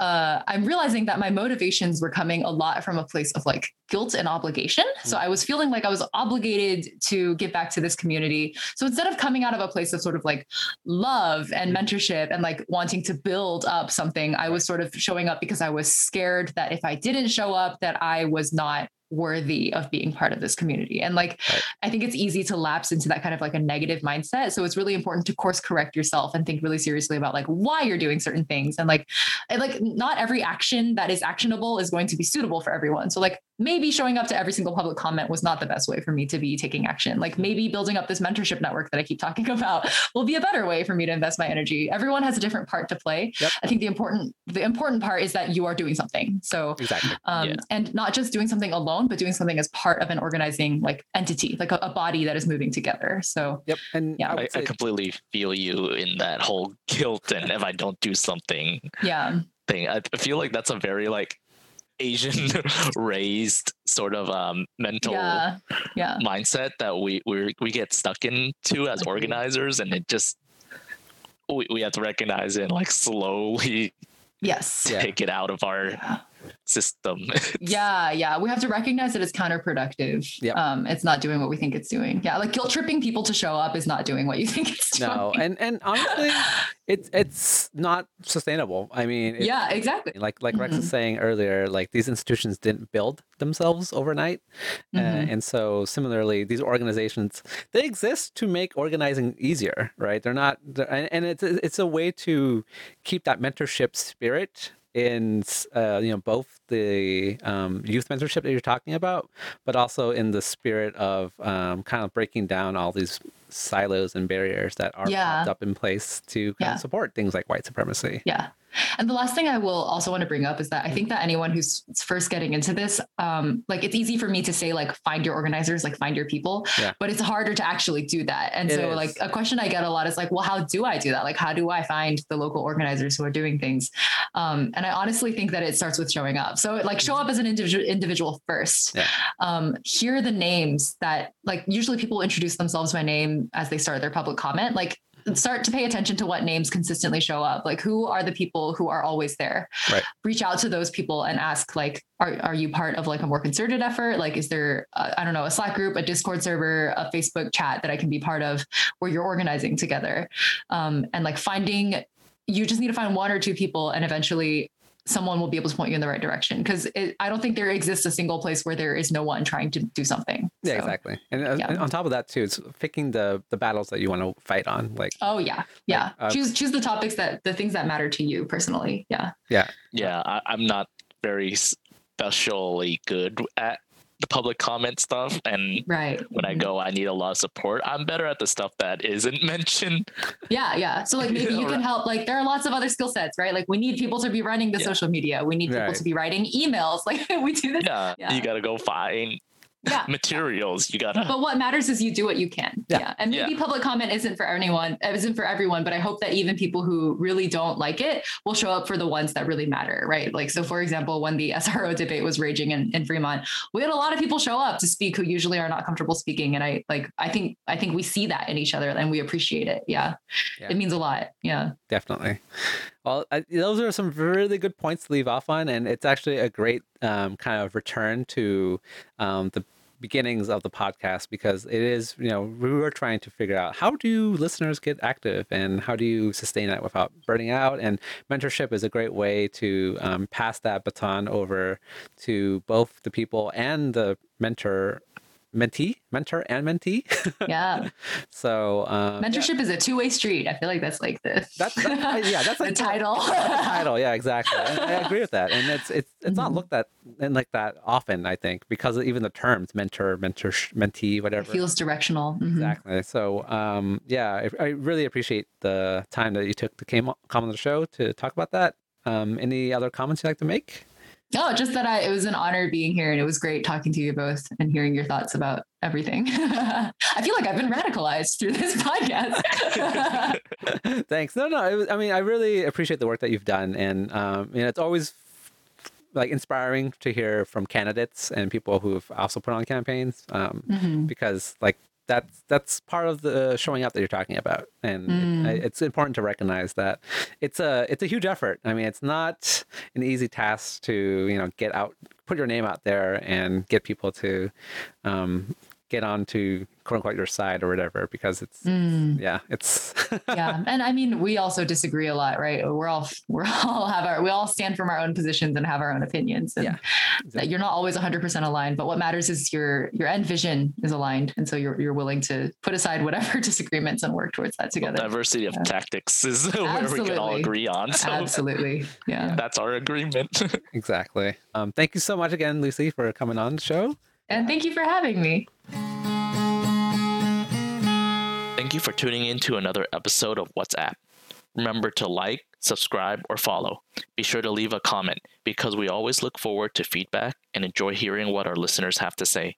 B: uh, I'm realizing that my motivations were coming a lot from a place of like guilt and obligation. So mm. I was feeling like I was obligated to give back to this community. So instead of coming out of a place of sort of like love and mm. mentorship and like wanting to build up something, I was sort of showing up because I was scared that if I didn't show up, that I was not worthy of being part of this community. And like, right. I think it's easy to lapse into that kind of like a negative mindset. So it's really important to course correct yourself and think really seriously about like why you're doing certain things. And like, and like not every action that is actionable is going to be suitable for everyone. So like maybe showing up to every single public comment was not the best way for me to be taking action. Like maybe building up this mentorship network that I keep talking about will be a better way for me to invest my energy. Everyone has a different part to play. Yep. I think the important the important part is that you are doing something. So exactly. um, yeah. and not just doing something alone but doing something as part of an organizing like entity, like a, a body that is moving together. So
A: yep,
C: and yeah, I, I, completely feel you in that whole guilt and if I don't do something,
B: yeah,
C: thing. I feel like that's a very like Asian raised sort of um, mental
B: yeah. Yeah.
C: mindset that we we we get stuck into as organizers, and it just we, we have to recognize it and like slowly
B: yes
C: take it out of our yeah system.
B: yeah, yeah. We have to recognize that it's counterproductive.
A: Yeah.
B: Um, it's not doing what we think it's doing. Yeah, like guilt tripping people to show up is not doing what you think it's doing.
A: No, and and honestly, it's it's not sustainable. I mean,
B: yeah, exactly.
A: Like like mm-hmm. Rex was saying earlier, like these institutions didn't build themselves overnight, uh, mm-hmm. uh, and so similarly, these organizations they exist to make organizing easier, right? They're not, they're, and, and it's it's a way to keep that mentorship spirit in uh, you know both the um, youth mentorship that you're talking about, but also in the spirit of um, kind of breaking down all these silos and barriers that are yeah. up in place to yeah. support things like white supremacy.
B: Yeah. And the last thing I will also want to bring up is that I think that anyone who's first getting into this, um, like it's easy for me to say like find your organizers, like find your people,
A: Yeah.
B: but it's harder to actually do that. And
A: It
B: so
A: is.
B: like a question I get a lot is like, well, how do I do that? Like, how do I find the local organizers who are doing things? Um, and I honestly think that it starts with showing up. So like show up as an individual individual first.
A: Yeah.
B: Um, hear the names that like usually people introduce themselves by name as they start their public comment. Like start to pay attention to what names consistently show up. Like who are the people who are always there?
A: Right.
B: Reach out to those people and ask like, are, are you part of like a more concerted effort? Like, is there, uh, I don't know, a Slack group, a Discord server, a Facebook chat that I can be part of where you're organizing together? Um, and like finding, you just need to find one or two people and eventually someone will be able to point you in the right direction because I don't think there exists a single place where there is no one trying to do something.
A: Yeah,
B: So-
A: exactly. And, uh,
B: yeah.
A: and on top of that too, it's picking the the battles that you want to fight on. Like
B: Oh yeah, yeah.
A: uh,
B: choose choose the topics that the things that matter to you personally. Yeah.
C: Yeah, I, I'm not very especially good at the public comment stuff, and
B: Right.
C: when I
B: Mhm.
C: go, I need a lot of support. I'm better at the stuff that isn't mentioned.
B: Yeah, yeah. So like maybe you can help. Like there are lots of other skill sets, right? Like we need people to be running the
C: Yeah.
B: social media. We need people
A: Right.
B: to be writing emails. Like we do this.
C: Yeah,
B: Yeah.
C: you got to go find
B: Yeah.
C: materials. You got to.
B: But what matters is you do what you can.
A: Yeah.
B: Yeah. And maybe
C: Yeah.
B: public comment isn't for anyone, it isn't for everyone, but I hope that even people who really don't like it will show up for the ones that really matter. Right. Like, so for example, when the SRO debate was raging in, in Fremont, we had a lot of people show up to speak who usually are not comfortable speaking. And I like, I think, I think we see that in each other and we appreciate it. Yeah.
A: Yeah.
B: It means a lot. Yeah.
A: definitely. Well, I, those are some really good points to leave off on, and it's actually a great um, kind of return to um, the beginnings of the podcast because it is, you know, we were trying to figure out how do listeners get active and how do you sustain that without burning out. And mentorship is a great way to um, pass that baton over to both the people and the mentor. Mentee, mentor, and mentee.
B: Yeah.
A: so, um, yeah.
B: Mentorship is a two way street. I feel like that's like the,
A: That's, that, yeah, that's
B: the title.
A: the title. Yeah, exactly. And I agree with that. And it's it's it's not
B: Mhm.
A: looked at and like that often. I think because of even the terms mentor, mentor, mentee,
B: It
A: whatever.
B: feels directional. Mhm.
A: Exactly. So, um, yeah, I, I really appreciate the time that you took to came come on the show to talk about that. Um, any other comments you'd like to make?
B: No, just that I, it was an honor being here and it was great talking to you both and hearing your thoughts about everything. I feel like I've been radicalized through this podcast.
A: Thanks. No, no. It was, I mean, I really appreciate the work that you've done, and um, you know, it's always like inspiring to hear from candidates and people who've also put on campaigns, um,
B: Mhm.
A: because like that's that's part of the showing up that you're talking about, and
B: Mm.
A: it, it's important to recognize that it's a it's a huge effort. I mean, it's not an easy task to you know get out, put your name out there, and get people to um, get on to quote unquote your side or whatever, because it's
B: Mm.
A: yeah, it's
B: yeah, and I mean, we also disagree a lot, right? We're all we're all have our we all stand from our own positions and have our own opinions, and
A: Yeah, exactly.
B: you're not always 100 percent aligned. But what matters is your your end vision is aligned, and so you're you're willing to put aside whatever disagreements and work towards that together.
C: Diversity of
B: Yeah.
C: tactics is where we can all agree on. So
B: Absolutely, yeah.
C: that's our agreement.
A: Exactly. Um, thank you so much again, Lucy, for coming on the show.
B: And thank you for having me.
C: Thank you for tuning in to another episode of WhatsApp. Remember to like, subscribe, or follow. Be sure to leave a comment because we always look forward to feedback and enjoy hearing what our listeners have to say.